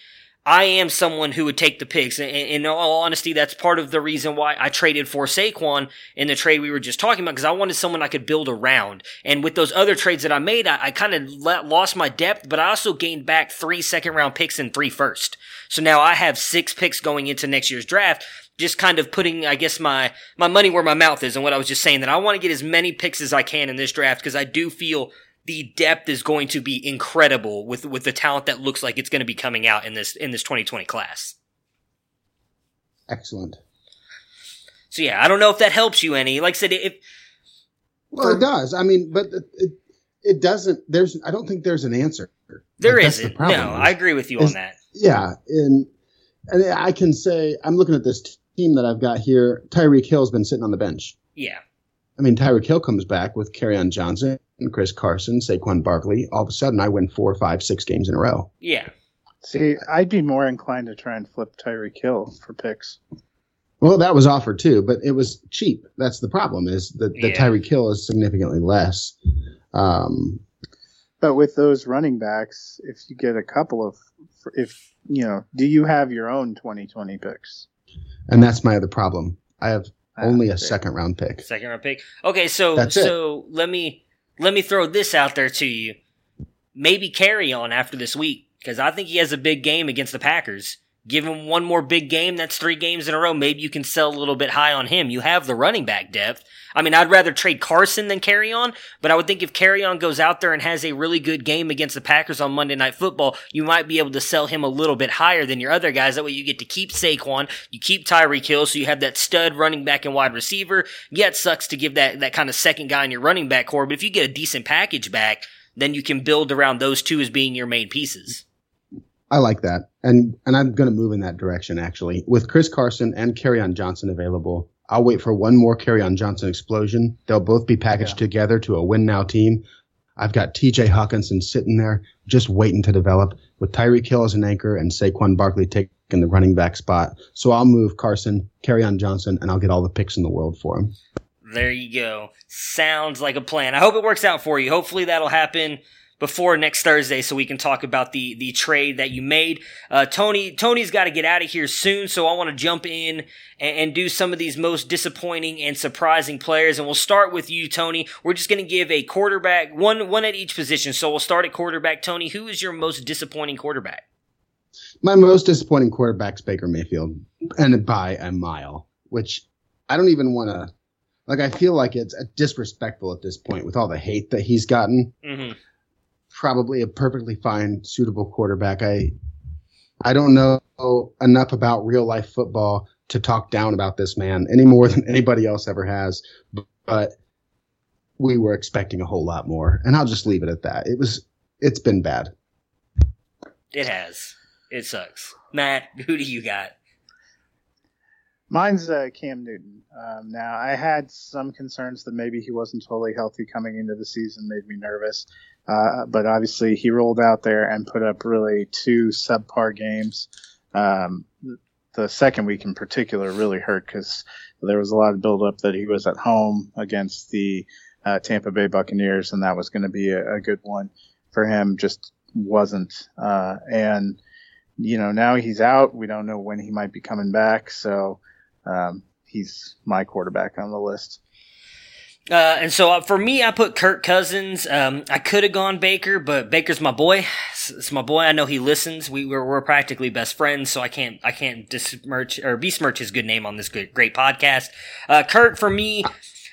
I am someone who would take the picks. And in all honesty, that's part of the reason why I traded for Saquon in the trade we were just talking about, because I wanted someone I could build around. And with those other trades that I made, I, I kind of lost my depth, but I also gained back three second round picks and three first. So now I have six picks going into next year's draft just kind of putting, I guess, my, my money where my mouth is and what I was just saying that I want to get as many picks as I can in this draft because I do feel the depth is going to be incredible with, with the talent that looks like it's going to be coming out in this, in this 2020 class. Excellent. So yeah, I don't know if that helps you any. Like I said, if, well, it does. I mean, but it, it doesn't, there's, I don't think there's an answer. There like, not The no, I agree with you on that. Yeah. And, and I can say, I'm looking at this team that I've got here, Tyreek Hill's been sitting on the bench. Yeah. I mean, Tyreek Hill comes back with Kerryon Johnson, Chris Carson, Saquon Barkley. All of a sudden, I win four, five, six games in a row. Yeah. See, I'd be more inclined to try and flip Tyreek Hill for picks. Well, that was offered too, but it was cheap. That's the problem. Is that the yeah. Tyreek Hill is significantly less. Um, but with those running backs, if you get a couple of, if you know, do you have your own 2020 picks? And that's my other problem. I have only a second round pick. Second round pick. Okay, so That's so let me let me throw this out there to you. Maybe Kerryon after this week because I think he has a big game against the Packers. Give him one more big game. That's three games in a row. Maybe you can sell a little bit high on him. You have the running back depth. I mean, I'd rather trade Carson than Kerryon, but I would think if Kerryon goes out there and has a really good game against the Packers on Monday Night Football, you might be able to sell him a little bit higher than your other guys. That way you get to keep Saquon, you keep Tyreek Hill, so you have that stud running back and wide receiver. Yeah, it sucks to give that, that kind of second guy in your running back core, but if you get a decent package back, then you can build around those two as being your main pieces. I like that, and and I'm going to move in that direction actually. With Chris Carson and Kerryon Johnson available, I'll wait for one more Kerryon Johnson explosion. They'll both be packaged yeah. together to a win now team. I've got T.J. Hockenson sitting there just waiting to develop with Tyreek Hill as an anchor and Saquon Barkley taking the running back spot. So I'll move Carson, Kerryon Johnson, and I'll get all the picks in the world for him. There you go. Sounds like a plan. I hope it works out for you. Hopefully that'll happen before next Thursday so we can talk about the the trade that you made. Uh, Tony Tony's got to get out of here soon, so I want to jump in and, and, do some of these most disappointing and surprising players. And we'll start with you, Tony. We're just going to give a quarterback one one at each position. So we'll start at quarterback. Tony, who is your most disappointing quarterback? My most disappointing quarterback is Baker Mayfield, and by a mile. Which I don't even want to. Like I feel like it's disrespectful at this point with all the hate that he's gotten. Mm-hmm probably a perfectly fine, suitable quarterback. I I don't know enough about real life football to talk down about this man any more than anybody else ever has. But we were expecting a whole lot more, and I'll just leave it at that. It was it's been bad. It has. It sucks. Matt, who do you got? Mine's uh, Cam Newton. Um, now, I had some concerns that maybe he wasn't totally healthy coming into the season, made me nervous. Uh, but obviously, he rolled out there and put up really two subpar games. Um, the second week in particular really hurt because there was a lot of buildup that he was at home against the uh, Tampa Bay Buccaneers, and that was going to be a, a, good one for him. Just wasn't. Uh, and, you know, now he's out. We don't know when he might be coming back. So um, he's my quarterback on the list. Uh, and so uh, for me, I put Kirk Cousins. Um, I could have gone Baker, but Baker's my boy. It's my boy. I know he listens. We we're, we're practically best friends, so I can't I can't besmirch or besmirch his good name on this good, great podcast. Uh, Kirk for me.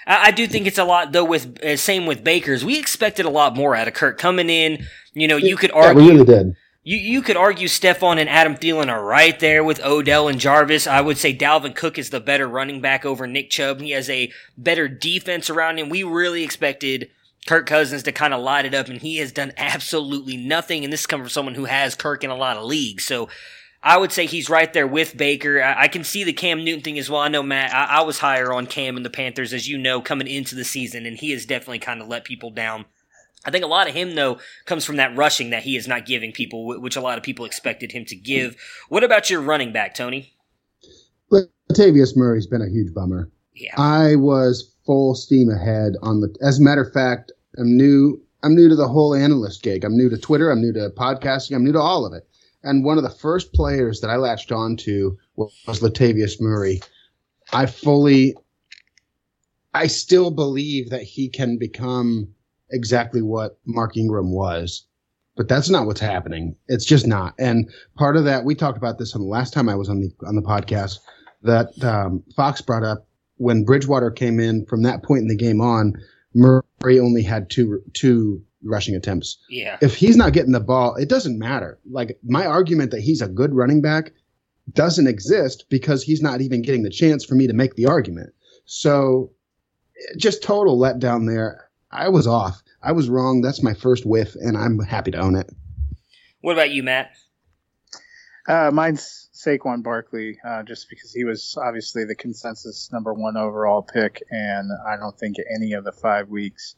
I, I do think it's a lot though. With uh, same with Baker's, we expected a lot more out of Kirk coming in. You know, you could argue. Yeah, we really did you, you could argue Stefon and Adam Thielen are right there with Odell and Jarvis. I would say Dalvin Cook is the better running back over Nick Chubb. He has a better defense around him. We really expected Kirk Cousins to kind of light it up, and he has done absolutely nothing. And this is coming from someone who has Kirk in a lot of leagues. So I would say he's right there with Baker. I, I can see the Cam Newton thing as well. I know, Matt, I, I was higher on Cam and the Panthers, as you know, coming into the season, and he has definitely kind of let people down I think a lot of him, though, comes from that rushing that he is not giving people, which a lot of people expected him to give. What about your running back, Tony? Latavius Murray's been a huge bummer. Yeah. I was full steam ahead on the. As a matter of fact, I'm new. I'm new to the whole analyst gig. I'm new to Twitter. I'm new to podcasting. I'm new to all of it. And one of the first players that I latched on to was Latavius Murray. I fully, I still believe that he can become exactly what Mark Ingram was, but that's not what's happening. It's just not. And part of that, we talked about this on the last time I was on the on the podcast. That um, Fox brought up when Bridgewater came in. From that point in the game on, Murray only had two two rushing attempts. Yeah. If he's not getting the ball, it doesn't matter. Like my argument that he's a good running back doesn't exist because he's not even getting the chance for me to make the argument. So just total letdown there. I was off. I was wrong. That's my first whiff, and I'm happy to own it. What about you, Matt? Uh, mine's Saquon Barkley, uh, just because he was obviously the consensus number one overall pick, and I don't think any of the five weeks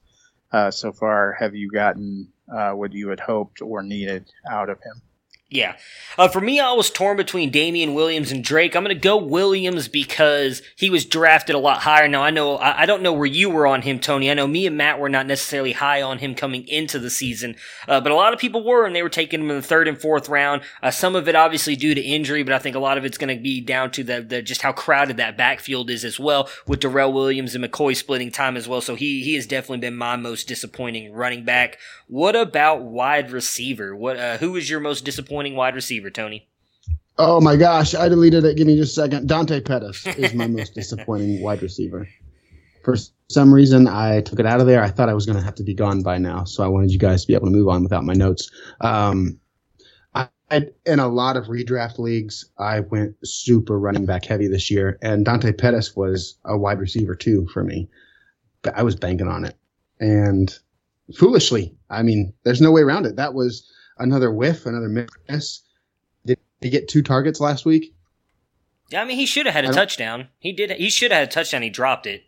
uh, so far have you gotten uh, what you had hoped or needed out of him. Yeah. Uh, for me, I was torn between Damien Williams and Drake. I'm going to go Williams because he was drafted a lot higher. Now, I know, I, I, don't know where you were on him, Tony. I know me and Matt were not necessarily high on him coming into the season, uh, but a lot of people were, and they were taking him in the third and fourth round. Uh, some of it obviously due to injury, but I think a lot of it's going to be down to the, the, just how crowded that backfield is as well, with Darrel Williams and McCoy splitting time as well. So he, he has definitely been my most disappointing running back. What about wide receiver? What, uh, who was your most disappointing wide receiver, Tony? Oh my gosh, I deleted it. Give me just a second. Dante Pettis is my most disappointing wide receiver. For some reason, I took it out of there. I thought I was going to have to be gone by now, so I wanted you guys to be able to move on without my notes. Um, I, in a lot of redraft leagues, I went super running back heavy this year, and Dante Pettis was a wide receiver too for me. I was banking on it, and foolishly, I mean, there's no way around it. That was another whiff, another miss. Did he get two targets last week? Yeah, I mean, he should have had a touchdown. He did. He should have had a touchdown. He dropped it.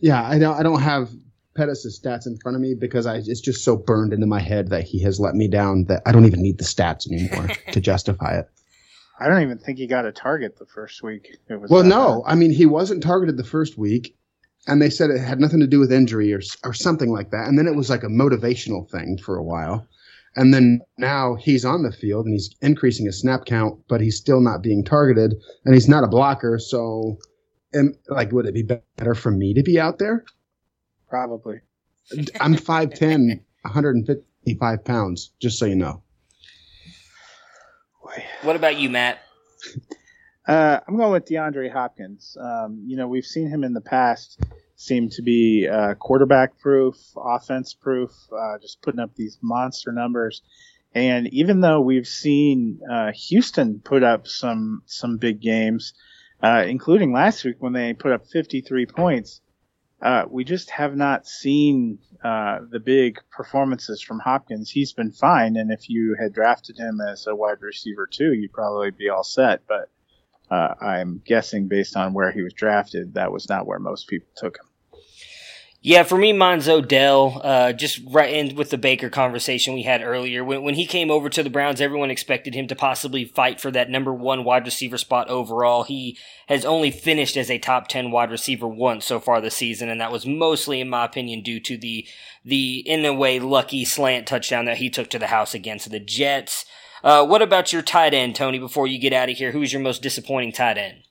Yeah, I don't. I don't have Pettis' stats in front of me because I it's just so burned into my head that he has let me down that I don't even need the stats anymore to justify it. I don't even think he got a target the first week. well, no, bad. I mean he wasn't targeted the first week, and they said it had nothing to do with injury or or something like that. And then it was like a motivational thing for a while. And then now he's on the field and he's increasing his snap count, but he's still not being targeted and he's not a blocker. So, and like, would it be better for me to be out there? Probably. I'm 5'10, 155 pounds, just so you know. What about you, Matt? Uh, I'm going with DeAndre Hopkins. Um, you know, we've seen him in the past seem to be uh, quarterback proof, offense proof, uh, just putting up these monster numbers. And even though we've seen uh, Houston put up some some big games, uh, including last week when they put up 53 points, uh, we just have not seen uh, the big performances from Hopkins. He's been fine, and if you had drafted him as a wide receiver too, you'd probably be all set. But I'm guessing based on where he was drafted, that was not where most people took him. Yeah, for me, mine's Odell. Uh, just right in with the Baker conversation we had earlier. When, when he came over to the Browns, everyone expected him to possibly fight for that number one wide receiver spot overall. He has only finished as a top 10 wide receiver once so far this season, and that was mostly, in my opinion, due to the, the, in a way, lucky slant touchdown that he took to the house against the Jets. Uh, what about your tight end, Tony, before you get out of here? Who's your most disappointing tight end?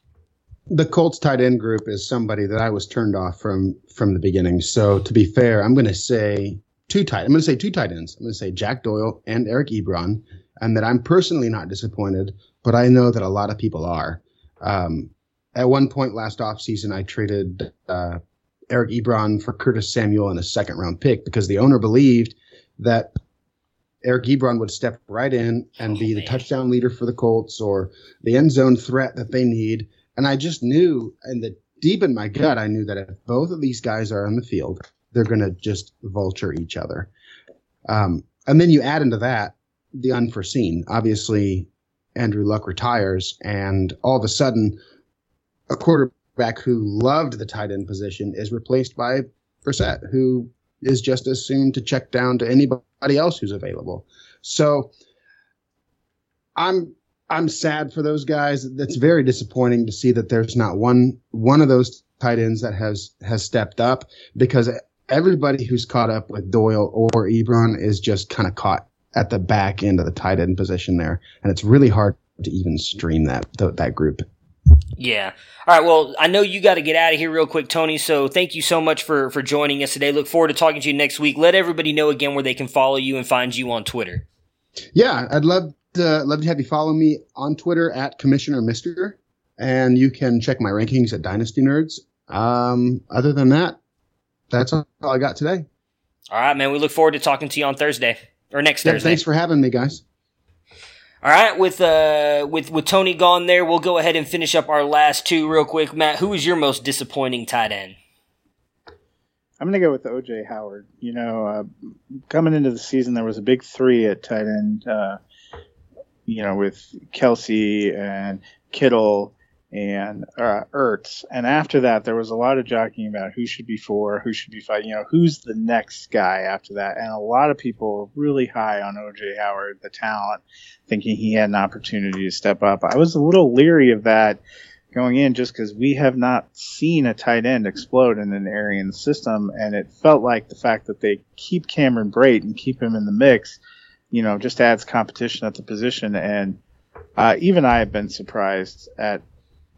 The Colts tight end group is somebody that I was turned off from from the beginning. So to be fair, I'm going to say two tight. I'm going to say two tight ends. I'm going to say Jack Doyle and Eric Ebron, and that I'm personally not disappointed, but I know that a lot of people are. Um, at one point last offseason, I traded uh, Eric Ebron for Curtis Samuel and a second round pick because the owner believed that Eric Ebron would step right in and oh, be the touchdown leader for the Colts or the end zone threat that they need and I just knew, and the deep in my gut, I knew that if both of these guys are on the field, they're going to just vulture each other. Um, and then you add into that the unforeseen. Obviously, Andrew Luck retires, and all of a sudden, a quarterback who loved the tight end position is replaced by Brissett, who is just as soon to check down to anybody else who's available. So I'm I'm sad for those guys. It's very disappointing to see that there's not one one of those tight ends that has has stepped up because everybody who's caught up with Doyle or Ebron is just kind of caught at the back end of the tight end position there, and it's really hard to even stream that that group. Yeah. All right. Well, I know you got to get out of here real quick, Tony. So thank you so much for for joining us today. Look forward to talking to you next week. Let everybody know again where they can follow you and find you on Twitter. Yeah, I'd love to love to have you follow me on Twitter at Commissioner Mister, and you can check my rankings at Dynasty Nerds. Um, other than that, that's all I got today. All right, man. We look forward to talking to you on Thursday or next yeah, Thursday. Thanks for having me, guys. All right, with uh with with Tony gone there, we'll go ahead and finish up our last two real quick. Matt, who is your most disappointing tight end? I'm going to go with OJ Howard. You know, uh, coming into the season, there was a big three at tight end. Uh, you know, with Kelsey and Kittle and uh, Ertz. And after that, there was a lot of jockeying about who should be four, who should be five. You know, who's the next guy after that? And a lot of people were really high on OJ Howard, the talent, thinking he had an opportunity to step up. I was a little leery of that going in just because we have not seen a tight end explode in an Arian system. And it felt like the fact that they keep Cameron Brate and keep him in the mix, you know, just adds competition at the position. And uh, even I have been surprised at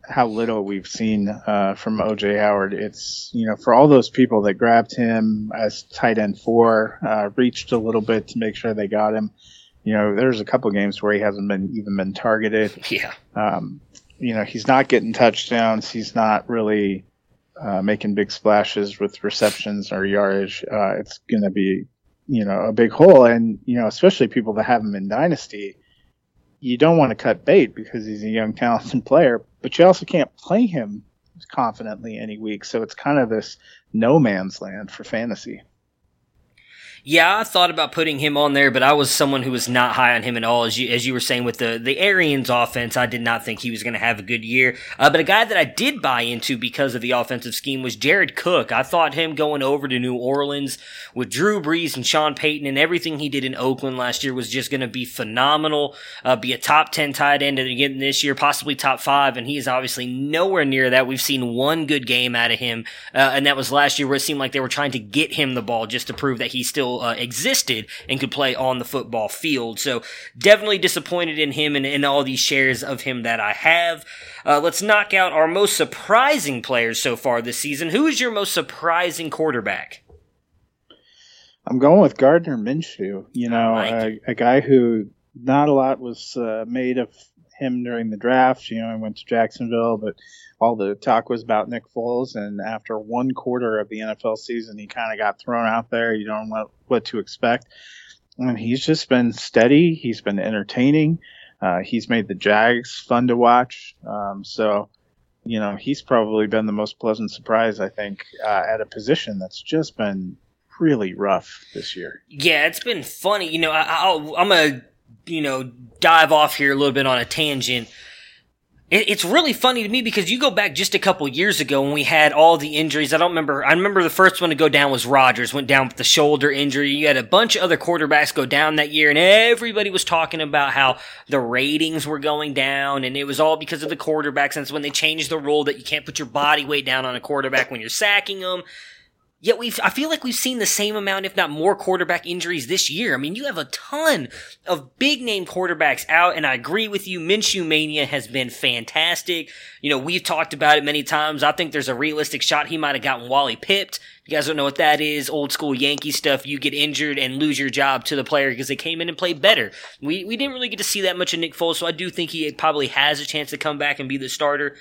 how little we've seen uh, from OJ Howard. It's you know for all those people that grabbed him as tight end four, uh, reached a little bit to make sure they got him. You know, there's a couple games where he hasn't been even been targeted. Yeah. Um, you know, he's not getting touchdowns. He's not really uh, making big splashes with receptions or yardage. Uh, it's going to be you know a big hole, and you know especially people that have him in dynasty you don't want to cut bait because he's a young, talented player, but you also can't play him confidently any week. So it's kind of this no man's land for fantasy. Yeah, I thought about putting him on there, but I was someone who was not high on him at all. As you, as you were saying with the, the Arians offense, I did not think he was going to have a good year. Uh, but a guy that I did buy into because of the offensive scheme was Jared Cook. I thought him going over to New Orleans with Drew Brees and Sean Payton and everything he did in Oakland last year was just going to be phenomenal. Uh, be a top 10 tight end again this year, possibly top five. And he is obviously nowhere near that. We've seen one good game out of him. Uh, and that was last year where it seemed like they were trying to get him the ball just to prove that he's still uh, existed and could play on the football field. So definitely disappointed in him and in all these shares of him that I have. Uh, let's knock out our most surprising players so far this season. Who is your most surprising quarterback? I'm going with Gardner Minshew. You know, like a, a, guy who not a lot was uh, made of him during the draft. You know, I went to Jacksonville, but all the talk was about Nick Foles. And after one quarter of the NFL season, he kind of got thrown out there. You don't know what to expect. And he's just been steady. He's been entertaining. Uh, he's made the Jags fun to watch. Um, so, you know, he's probably been the most pleasant surprise, I think, uh, at a position that's just been really rough this year. Yeah, it's been funny. You know, I, am to, you know, dive off here a little bit on a tangent it's really funny to me because you go back just a couple years ago when we had all the injuries. I don't remember. I remember the first one to go down was Rodgers, went down with the shoulder injury. You had a bunch of other quarterbacks go down that year, and everybody was talking about how the ratings were going down, and it was all because of the quarterbacks. And it's when they changed the rule that you can't put your body weight down on a quarterback when you're sacking them. Yet we've, I feel like we've seen the same amount, if not more, quarterback injuries this year. I mean, you have a ton of big name quarterbacks out, and I agree with you. Minshew Mania has been fantastic. You know, we've talked about it many times. I think there's a realistic shot he might have gotten Wally pipped. You guys don't know what that is. Old school Yankee stuff. You get injured and lose your job to the player because they came in and played better. We, we didn't really get to see that much of Nick Foles, so I do think he probably has a chance to come back and be the starter.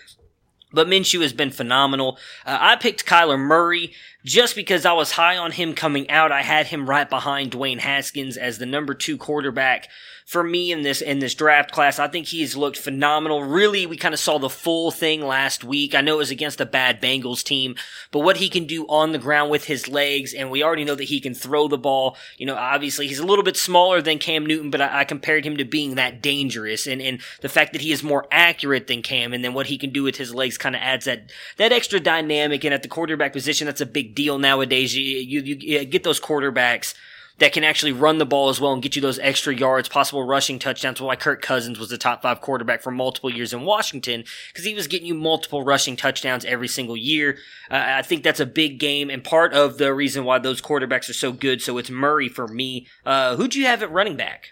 But Minshew has been phenomenal. Uh, I picked Kyler Murray just because I was high on him coming out. I had him right behind Dwayne Haskins as the number two quarterback for me in this in this draft class. I think he's looked phenomenal. Really, we kind of saw the full thing last week. I know it was against a bad Bengals team, but what he can do on the ground with his legs, and we already know that he can throw the ball. You know, obviously he's a little bit smaller than Cam Newton, but I, I compared him to being that dangerous, and and the fact that he is more accurate than Cam, and then what he can do with his legs kind of adds that that extra dynamic. And at the quarterback position, that's a big deal nowadays. You you, you get those quarterbacks that can actually run the ball as well and get you those extra yards, possible rushing touchdowns. Why Kirk Cousins was the top five quarterback for multiple years in Washington because he was getting you multiple rushing touchdowns every single year. Uh, I think that's a big game and part of the reason why those quarterbacks are so good. So it's Murray for me. Uh, who'd you have at running back?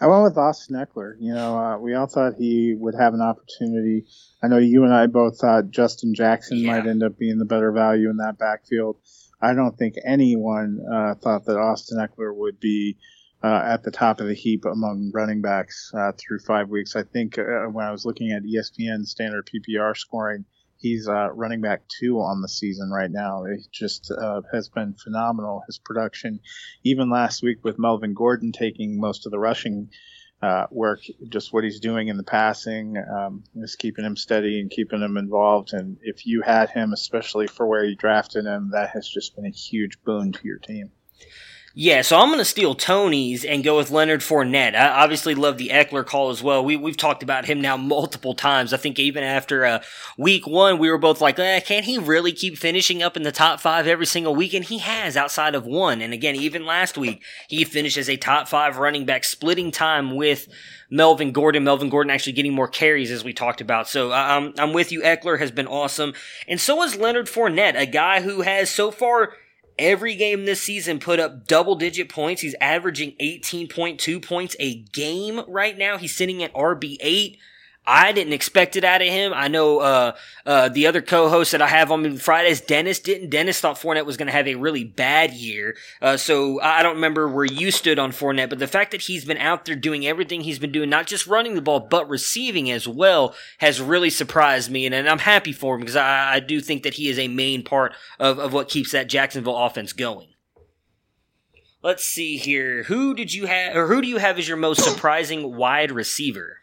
I went with Austin Ekeler. You know, uh, we all thought he would have an opportunity. I know you and I both thought Justin Jackson Yeah. might end up being the better value in that backfield. I don't think anyone uh, thought that Austin Ekeler would be uh, at the top of the heap among running backs uh, through five weeks. I think uh, when I was looking at ESPN standard PPR scoring, he's uh, running back two on the season right now. It just uh, has been phenomenal. His production, even last week with Melvin Gordon taking most of the rushing uh, work, just what he's doing in the passing, um, is keeping him steady and keeping him involved. And if you had him, especially for where you drafted him, that has just been a huge boon to your team. Yeah, so I'm going to steal Tony's and go with Leonard Fournette. I obviously love the Ekeler call as well. We, we've talked about him now multiple times. I think even after uh, week one, we were both like, eh, can he really keep finishing up in the top five every single week? And he has outside of one. And again, even last week, he finished as a top five running back, splitting time with Melvin Gordon. Melvin Gordon actually getting more carries as we talked about. So I'm, I'm with you. Ekeler has been awesome. And so has Leonard Fournette, a guy who has so far every game this season put up double digit points. He's averaging 18.2 points a game right now. He's sitting at RB8. I didn't expect it out of him. I know uh, uh, the other co-host that I have on Fridays, Dennis didn't. Dennis thought Fournette was going to have a really bad year. Uh, so I don't remember where you stood on Fournette, but the fact that he's been out there doing everything he's been doing, not just running the ball, but receiving as well, has really surprised me. And, and I'm happy for him because I, I do think that he is a main part of, of what keeps that Jacksonville offense going. Let's see here. Who did you have, or who do you have as your most surprising wide receiver?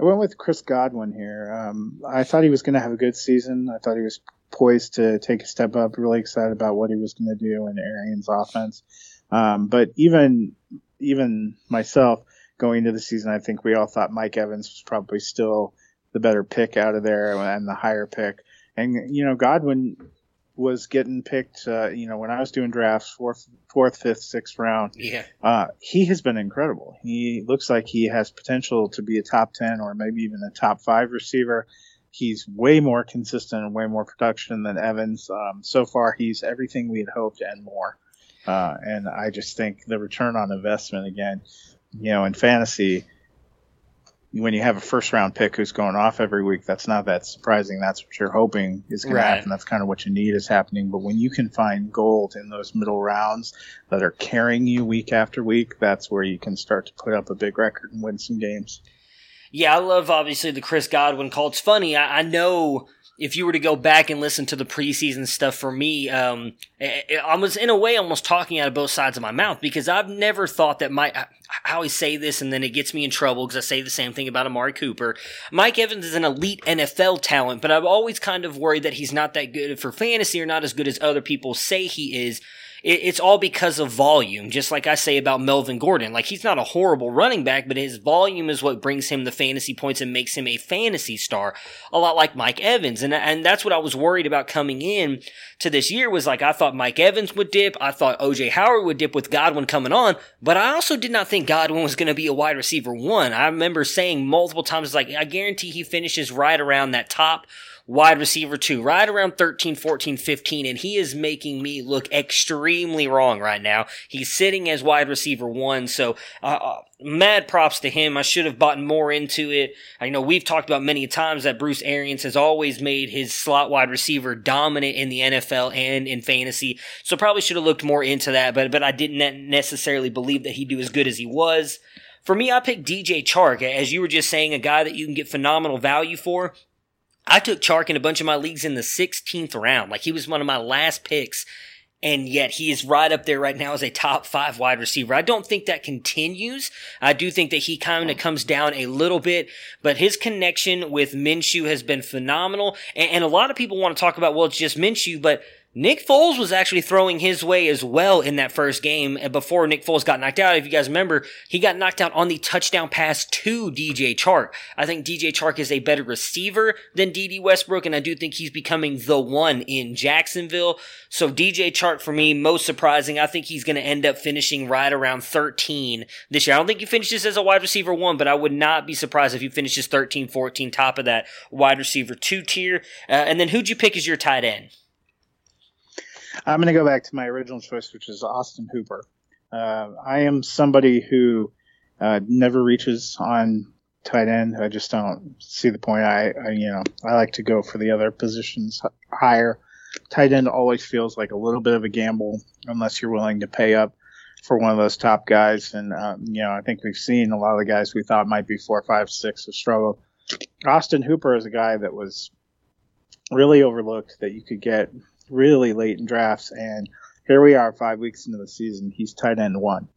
I went with Chris Godwin here. Um, I thought he was going to have a good season. I thought he was poised to take a step up. Really excited about what he was going to do in Arians' offense. Um, but even even myself going into the season, I think we all thought Mike Evans was probably still the better pick out of there and the higher pick. And you know, Godwin was getting picked. Uh, you know, when I was doing drafts, fourth, fourth, fifth, sixth round. Yeah. Uh, he has been incredible. He looks like he has potential to be a top 10 or maybe even a top five receiver. He's way more consistent and way more production than Evans. Um, so far, he's everything we had hoped and more. Uh, and I just think the return on investment again, you know, in fantasy, when you have a first round pick who's going off every week, that's not that surprising. That's what you're hoping is going Right. to happen. That's kind of what you need is happening. But when you can find gold in those middle rounds that are carrying you week after week, that's where you can start to put up a big record and win some games. Yeah, I love obviously the Chris Godwin call. It's funny. I, I know if you were to go back and listen to the preseason stuff for me, um, I, was in a way almost talking out of both sides of my mouth because I've never thought that Mike. I, I always say this and then it gets me in trouble because I say the same thing about Amari Cooper. Mike Evans is an elite NFL talent, but I've always kind of worried that he's not that good for fantasy or not as good as other people say he is it, it's all because of volume, just like I say about Melvin Gordon. Like, he's not a horrible running back, but his volume is what brings him the fantasy points and makes him a fantasy star, a lot like Mike Evans. And, and that's what I was worried about coming in to this year was like, I thought Mike Evans would dip. I thought OJ Howard would dip with Godwin coming on, but I also did not think Godwin was going to be a wide receiver one. I remember saying multiple times, like, I guarantee he finishes right around that top wide receiver two, right around 13, 14, 15, and he is making me look extremely wrong right now. He's sitting as wide receiver one, so uh, uh, mad props to him. I should have bought more into it. I know we've talked about many times that Bruce Arians has always made his slot wide receiver dominant in the NFL and in fantasy, so probably should have looked more into that, but, but I didn't necessarily believe that he'd do as good as he was. For me, I picked DJ Chark, as you were just saying, a guy that you can get phenomenal value for. I took Chark in a bunch of my leagues in the 16th round. Like he was one of my last picks. And yet he is right up there right now as a top five wide receiver. I don't think that continues. I do think that he kind of comes down a little bit, but his connection with Minshew has been phenomenal. And, and a lot of people want to talk about, well, it's just Minshew, but Nick Foles was actually throwing his way as well in that first game and before Nick Foles got knocked out. If you guys remember, he got knocked out on the touchdown pass to DJ Chark. I think DJ Chark is a better receiver than Dede Westbrook, and I do think he's becoming the one in Jacksonville. So DJ Chark for me, most surprising. I think he's going to end up finishing right around 13 this year. I don't think he finishes as a wide receiver one, but I would not be surprised if he finishes 13, 14, top of that wide receiver two tier. Uh, and then who'd you pick as your tight end? I'm going to go back to my original choice, which is Austin Hooper. Uh, I am somebody who uh, never reaches on tight end. I just don't see the point. I, I, you know, I like to go for the other positions higher. Tight end always feels like a little bit of a gamble unless you're willing to pay up for one of those top guys. And um, you know, I think we've seen a lot of the guys we thought might be four, five, six have struggled. Austin Hooper is a guy that was really overlooked that you could get really late in drafts, and here we are, five weeks into the season. He's tight end one.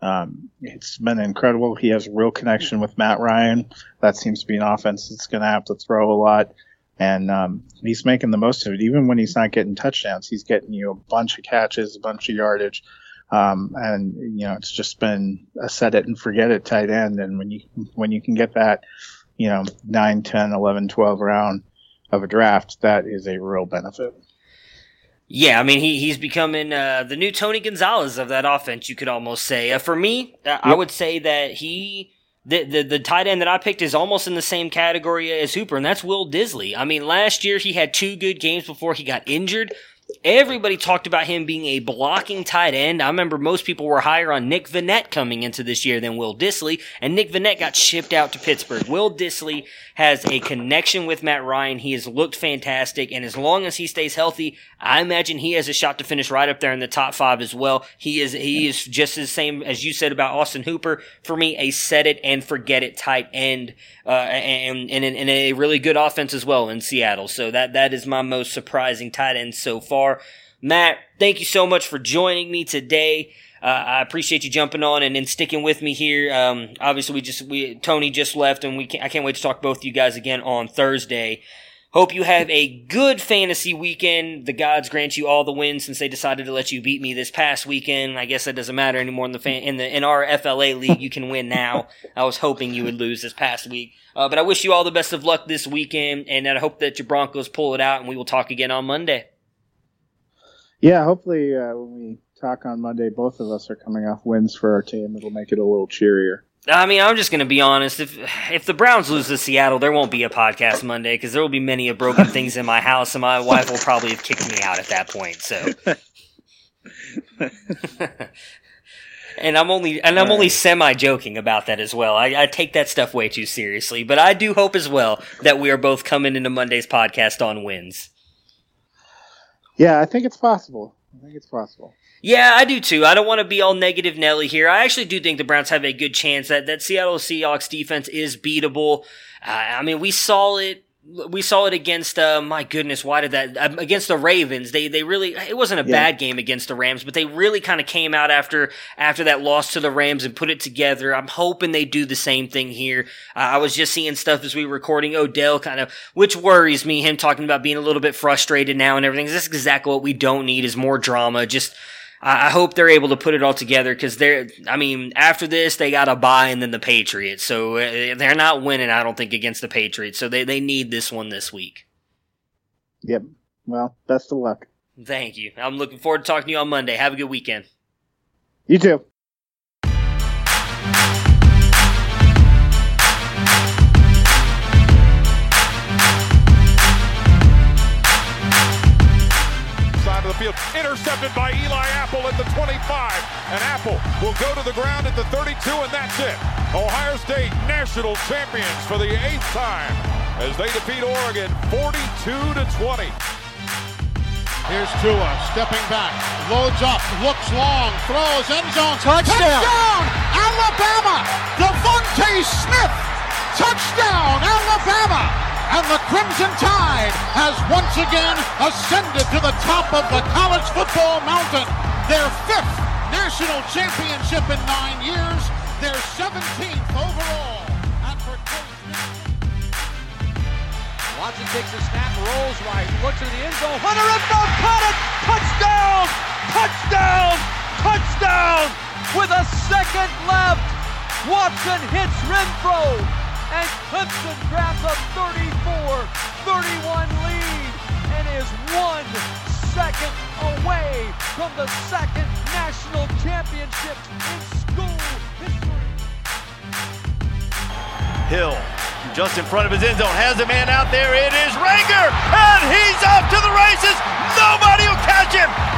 Um, it's been incredible. He has a real connection with Matt Ryan. That seems to be an offense that's going to have to throw a lot. And um, he's making the most of it. Even when he's not getting touchdowns, he's getting you a bunch of catches, a bunch of yardage. Um, and you know, it's just been a set it and forget it tight end. And when you when you can get that, you know, 9, 10, 11, 12 round of a draft, that is a real benefit. Yeah, I mean he he's becoming uh, the new Tony Gonzalez of that offense. You could almost say. Uh, for me, uh, yep. I would say that he the, the the tight end that I picked is almost in the same category as Hooper, and that's Will Dissly. I mean, last year he had two good games before he got injured. Everybody talked about him being a blocking tight end. I remember most people were higher on Nick Vannett coming into this year than Will Dissly, and Nick Vannett got shipped out to Pittsburgh. Will Dissly has a connection with Matt Ryan. He has looked fantastic, and as long as he stays healthy, I imagine he has a shot to finish right up there in the top five as well. He is he is just the same as you said about Austin Hooper. For me, a set it and forget it tight end, uh, and, and, and a really good offense as well in Seattle. So that that is my most surprising tight end so far. Matt, thank you so much for joining me today. Uh, I appreciate you jumping on and, and sticking with me here. Um, obviously, we just we Tony just left, and we can, I can't wait to talk both of you guys again on Thursday. Hope you have a good fantasy weekend. The gods grant you all the wins since they decided to let you beat me this past weekend. I guess that doesn't matter anymore in the fan, in the in our FLA league. You can win now. I was hoping you would lose this past week, uh, but I wish you all the best of luck this weekend, and I hope that your Broncos pull it out. And we will talk again on Monday. Yeah, hopefully uh, when we talk on Monday, both of us are coming off wins for our team. It'll make it a little cheerier. I mean, I'm just going to be honest. If if the Browns lose to Seattle, there won't be a podcast Monday because there will be many of broken things in my house, and my wife will probably have kicked me out at that point. So, and I'm only and I'm only semi joking about that as well. I, I take that stuff way too seriously, but I do hope as well that we are both coming into Monday's podcast on wins. Yeah, I think it's possible. I think it's possible. Yeah, I do too. I don't want to be all negative Nelly here. I actually do think the Browns have a good chance that that Seattle Seahawks defense is beatable. Uh, I mean, we saw it we saw it against uh, my goodness why did that um, against the ravens they they really it wasn't a yeah. bad game against the rams but they really kind of came out after after that loss to the rams and put it together i'm hoping they do the same thing here uh, i was just seeing stuff as we were recording odell kind of which worries me him talking about being a little bit frustrated now and everything this is exactly what we don't need is more drama just I hope they're able to put it all together because they're, I mean, after this, they got a bye and then the Patriots. So uh, they're not winning, I don't think, against the Patriots. So they, they need this one this week. Yep. Well, best of luck. Thank you. I'm looking forward to talking to you on Monday. Have a good weekend. You too. Field. Intercepted by Eli Apple at the 25. And Apple will go to the ground at the 32, and that's it. Ohio State national champions for the eighth time as they defeat Oregon 42 to 20. Here's Tua stepping back, loads up, looks long, throws end zone, touchdown, touchdown Alabama, DeVonta Smith, touchdown, Alabama and the Crimson Tide has once again ascended to the top of the college football mountain. Their fifth national championship in nine years, their 17th overall. Watson takes a snap, rolls right, looks at the end zone. Hunter Renfrow caught it! Touchdown! Touchdown! Touchdown! With a second left, Watson hits Renfrow, and Clemson grabs a 34-31 lead and is one second away from the second national championship in school history. Hill just in front of his end zone has a man out there. It is Rager, and he's off to the races. Nobody will catch him.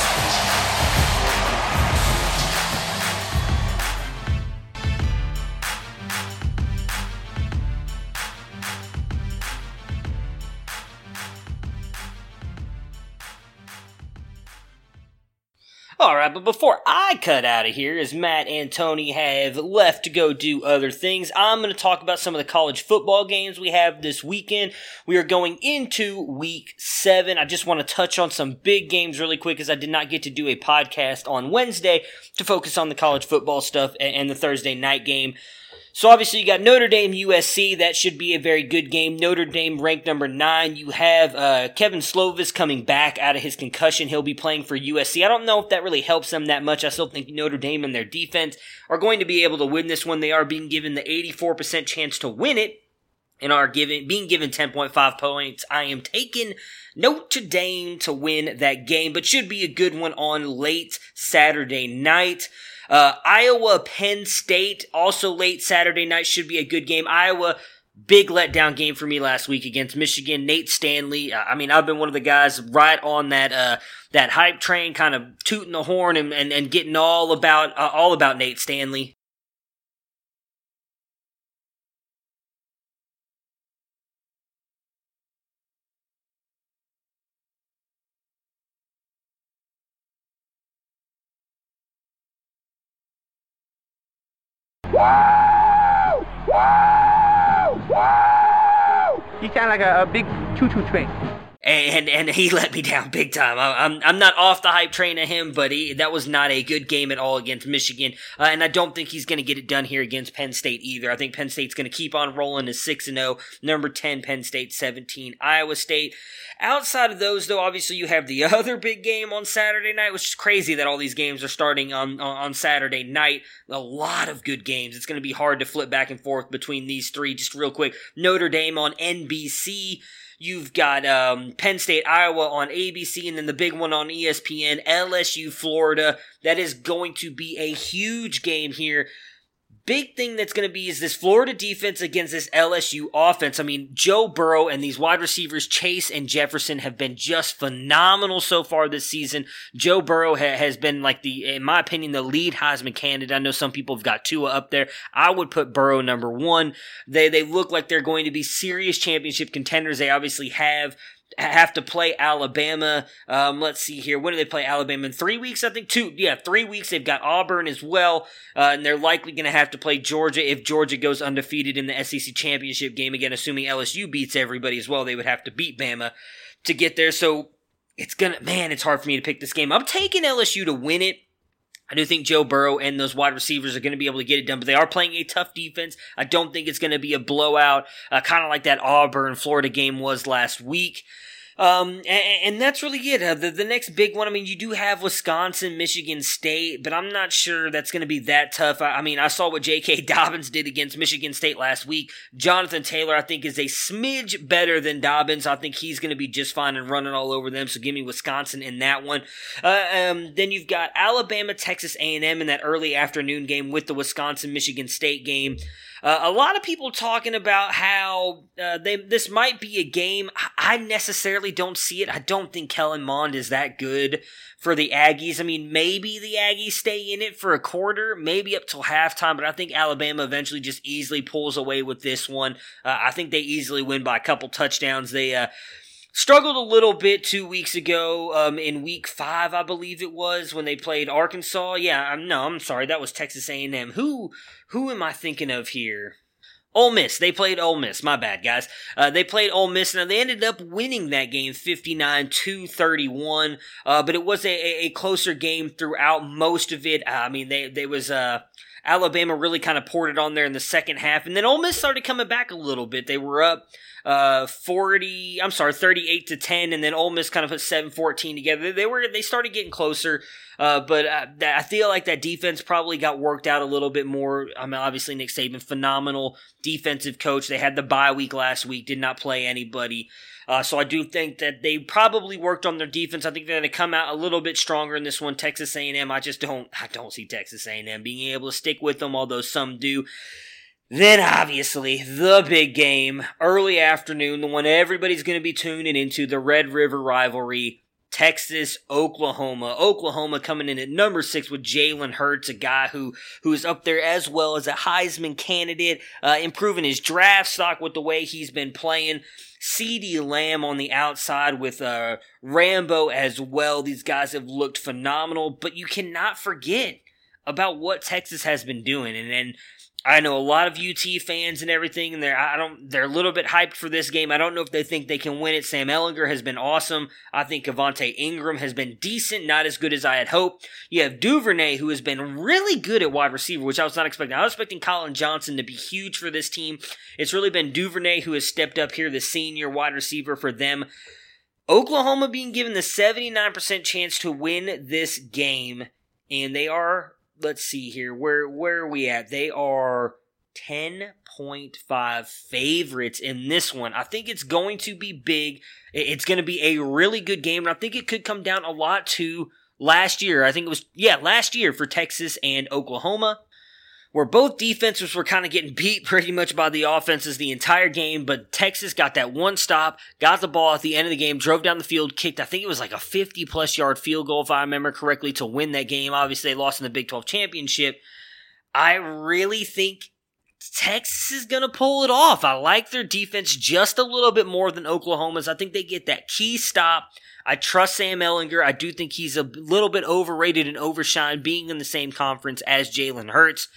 All right, but before I cut out of here, as Matt and Tony have left to go do other things, I'm going to talk about some of the college football games we have this weekend. We are going into week seven. I just want to touch on some big games really quick as I did not get to do a podcast on Wednesday to focus on the college football stuff and the Thursday night game. So obviously you got Notre Dame USC. That should be a very good game. Notre Dame ranked number nine. You have uh, Kedon Slovis coming back out of his concussion. He'll be playing for USC. I don't know if that really helps them that much. I still think Notre Dame and their defense are going to be able to win this one. They are being given the 84% chance to win it and are given being given 10.5 points. I am taking Notre Dame to win that game, but should be a good one on late Saturday night. Uh, Iowa Penn State also late Saturday night should be a good game. Iowa big letdown game for me last week against Michigan. Nate Stanley. Uh, I mean, I've been one of the guys right on that uh, that hype train, kind of tooting the horn and, and, and getting all about uh, all about Nate Stanley. You sound like a, a big choo-choo train. And and he let me down big time. I, I'm I'm not off the hype train of him, but he, that was not a good game at all against Michigan, uh, and I don't think he's going to get it done here against Penn State either. I think Penn State's going to keep on rolling to six and zero. Number ten, Penn State, seventeen, Iowa State. Outside of those, though, obviously you have the other big game on Saturday night, which is crazy that all these games are starting on, on Saturday night. A lot of good games. It's going to be hard to flip back and forth between these three. Just real quick, Notre Dame on NBC. You've got um, Penn State, Iowa on ABC, and then the big one on ESPN, LSU, Florida. That is going to be a huge game here. Big thing that's going to be is this Florida defense against this LSU offense. I mean, Joe Burrow and these wide receivers, Chase and Jefferson, have been just phenomenal so far this season. Joe Burrow ha- has been like the, in my opinion, the lead Heisman candidate. I know some people have got Tua up there. I would put Burrow number one. They they look like they're going to be serious championship contenders. They obviously have have to play Alabama. Um, let's see here. When do they play Alabama? In three weeks, I think. Two, yeah, three weeks. They've got Auburn as well, uh, and they're likely going to have to play Georgia if Georgia goes undefeated in the SEC championship game again. Assuming LSU beats everybody as well, they would have to beat Bama to get there. So it's gonna, man, it's hard for me to pick this game. I'm taking LSU to win it. I do think Joe Burrow and those wide receivers are going to be able to get it done, but they are playing a tough defense. I don't think it's going to be a blowout, uh, kind of like that Auburn Florida game was last week. Um, and, and that's really it. Uh, the, the next big one, I mean, you do have Wisconsin, Michigan State, but I'm not sure that's going to be that tough. I, I mean, I saw what J.K. Dobbins did against Michigan State last week. Jonathan Taylor, I think, is a smidge better than Dobbins. I think he's going to be just fine and running all over them. So give me Wisconsin in that one. Uh, um, then you've got Alabama, Texas A&M in that early afternoon game with the Wisconsin Michigan State game. Uh, a lot of people talking about how uh, they this might be a game. I necessarily don't see it. I don't think Kellen Mond is that good for the Aggies. I mean, maybe the Aggies stay in it for a quarter, maybe up till halftime, but I think Alabama eventually just easily pulls away with this one. Uh, I think they easily win by a couple touchdowns. They, uh, struggled a little bit two weeks ago um, in week five i believe it was when they played arkansas yeah i'm no i'm sorry that was texas a&m who who am i thinking of here Ole Miss. They played Ole Miss. My bad, guys. Uh, they played Ole Miss. Now, they ended up winning that game 59 to 31, uh, but it was a, a, closer game throughout most of it. Uh, I mean, they, they was, uh, Alabama really kind of poured it on there in the second half, and then Ole Miss started coming back a little bit. They were up uh 40 i'm sorry 38 to 10 and then Ole Miss kind of put 7 14 together they were they started getting closer uh, but uh, I feel like that defense probably got worked out a little bit more. I mean, obviously Nick Saban, phenomenal defensive coach. They had the bye week last week, did not play anybody. Uh, so I do think that they probably worked on their defense. I think they're going to come out a little bit stronger in this one. Texas A&M, I just don't, I don't see Texas A&M being able to stick with them, although some do. Then, obviously, the big game, early afternoon, the one everybody's going to be tuning into, the Red River rivalry. Texas, Oklahoma. Oklahoma coming in at number six with Jalen Hurts, a guy who who is up there as well as a Heisman candidate, uh, improving his draft stock with the way he's been playing. CeeDee Lamb on the outside with uh, Rambo as well. These guys have looked phenomenal, but you cannot forget about what Texas has been doing. And, and I know a lot of UT fans and everything, and they're I don't they're a little bit hyped for this game. I don't know if they think they can win it. Sam Ehlinger has been awesome. I think Keaontay Ingram has been decent, not as good as I had hoped. You have Duvernay, who has been really good at wide receiver, which I was not expecting. I was expecting Collin Johnson to be huge for this team. It's really been Duvernay who has stepped up here, the senior wide receiver for them. Oklahoma being given the 79% chance to win this game, and they are let's see here. Where where are we at? They are 10.5 favorites in this one. I think it's going to be big. It's going to be a really good game, and I think it could come down a lot to last year. I think it was yeah, last year for Texas and Oklahoma where both defenses were kind of getting beat pretty much by the offenses the entire game, but Texas got that one stop, got the ball at the end of the game, drove down the field, kicked, I think it was like a 50 plus yard field goal, if I remember correctly, to win that game. Obviously, they lost in the Big 12 championship. I really think Texas is going to pull it off. I like their defense just a little bit more than Oklahoma's. I think they get that key stop. I trust Sam Ehlinger. I do think he's a little bit overrated and overshined being in the same conference as Jalen Hurts.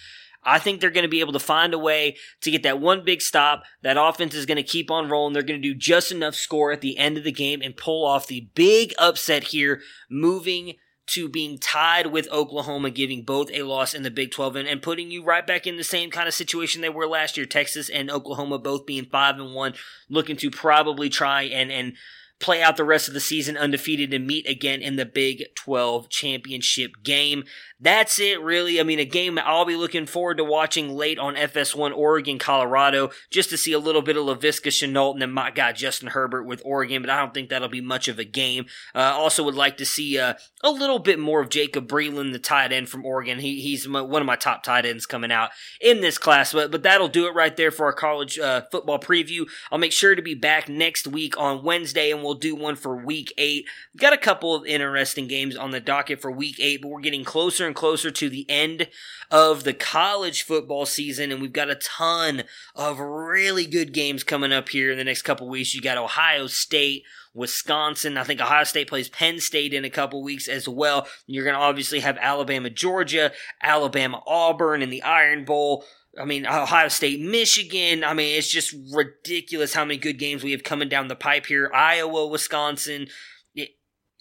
I think they're going to be able to find a way to get that one big stop. That offense is going to keep on rolling. They're going to do just enough score at the end of the game and pull off the big upset here, moving to being tied with Oklahoma, giving both a loss in the Big 12 and, and putting you right back in the same kind of situation they were last year. Texas and Oklahoma both being 5 and 1, looking to probably try and, and play out the rest of the season undefeated and meet again in the Big 12 championship game. That's it, really. I mean, a game I'll be looking forward to watching late on FS1 Oregon, Colorado, just to see a little bit of Laviska Shenault and then my guy Justin Herbert with Oregon, but I don't think that'll be much of a game. Uh, also would like to see uh, a little bit more of Jacob Breeland, the tight end from Oregon. He, he's my, one of my top tight ends coming out in this class, but, but that'll do it right there for our college uh, football preview. I'll make sure to be back next week on Wednesday, and we'll do one for week eight. We've got a couple of interesting games on the docket for week eight, but we're getting closer and closer to the end of the college football season, and we've got a ton of really good games coming up here in the next couple weeks. You got Ohio State. Wisconsin. I think Ohio State plays Penn State in a couple weeks as well. You're going to obviously have Alabama, Georgia, Alabama, Auburn in the Iron Bowl. I mean, Ohio State, Michigan. I mean, it's just ridiculous how many good games we have coming down the pipe here. Iowa, Wisconsin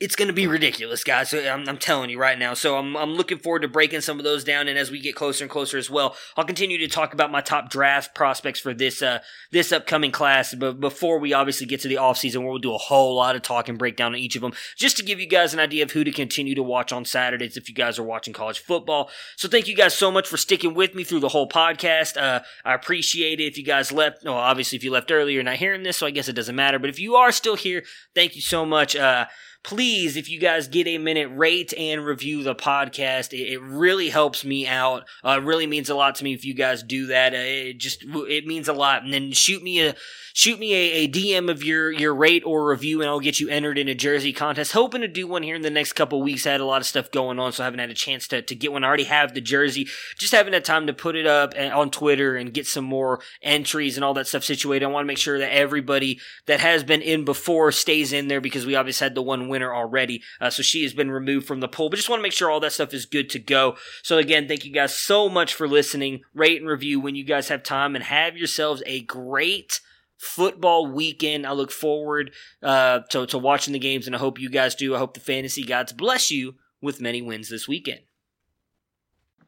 it's going to be ridiculous, guys. I'm, I'm, telling you right now. So I'm, I'm looking forward to breaking some of those down. And as we get closer and closer as well, I'll continue to talk about my top draft prospects for this uh, this upcoming class. But before we obviously get to the offseason, where we'll do a whole lot of talk and breakdown on each of them, just to give you guys an idea of who to continue to watch on Saturdays if you guys are watching college football. So thank you guys so much for sticking with me through the whole podcast. Uh, I appreciate it. If you guys left, well, obviously if you left earlier, you're not hearing this, so I guess it doesn't matter. But if you are still here, thank you so much. Uh, please, if you guys get a minute, rate and review the podcast. It, it really helps me out. Uh, it really means a lot to me if you guys do that. Uh, it just it means a lot. And then shoot me a shoot me a, a, DM of your your rate or review, and I'll get you entered in a jersey contest. Hoping to do one here in the next couple weeks. I had a lot of stuff going on, so I haven't had a chance to to get one. I already have the jersey, just haven't had time to put it up on Twitter and get some more entries and all that stuff situated. I want to make sure that everybody that has been in before stays in there because we obviously had the one winner already. Uh, so she has been removed from the poll, but just want to make sure all that stuff is good to go. So again, thank you guys so much for listening. Rate and review when you guys have time and have yourselves a great football weekend. I look forward uh, to, to watching the games, and I hope you guys do. I hope the fantasy gods bless you with many wins this weekend.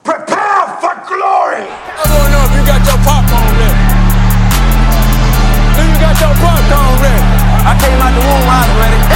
Prepare for glory! I don't know if you got your popcorn ready. Do you got your popcorn ready? I came out the womb, I was ready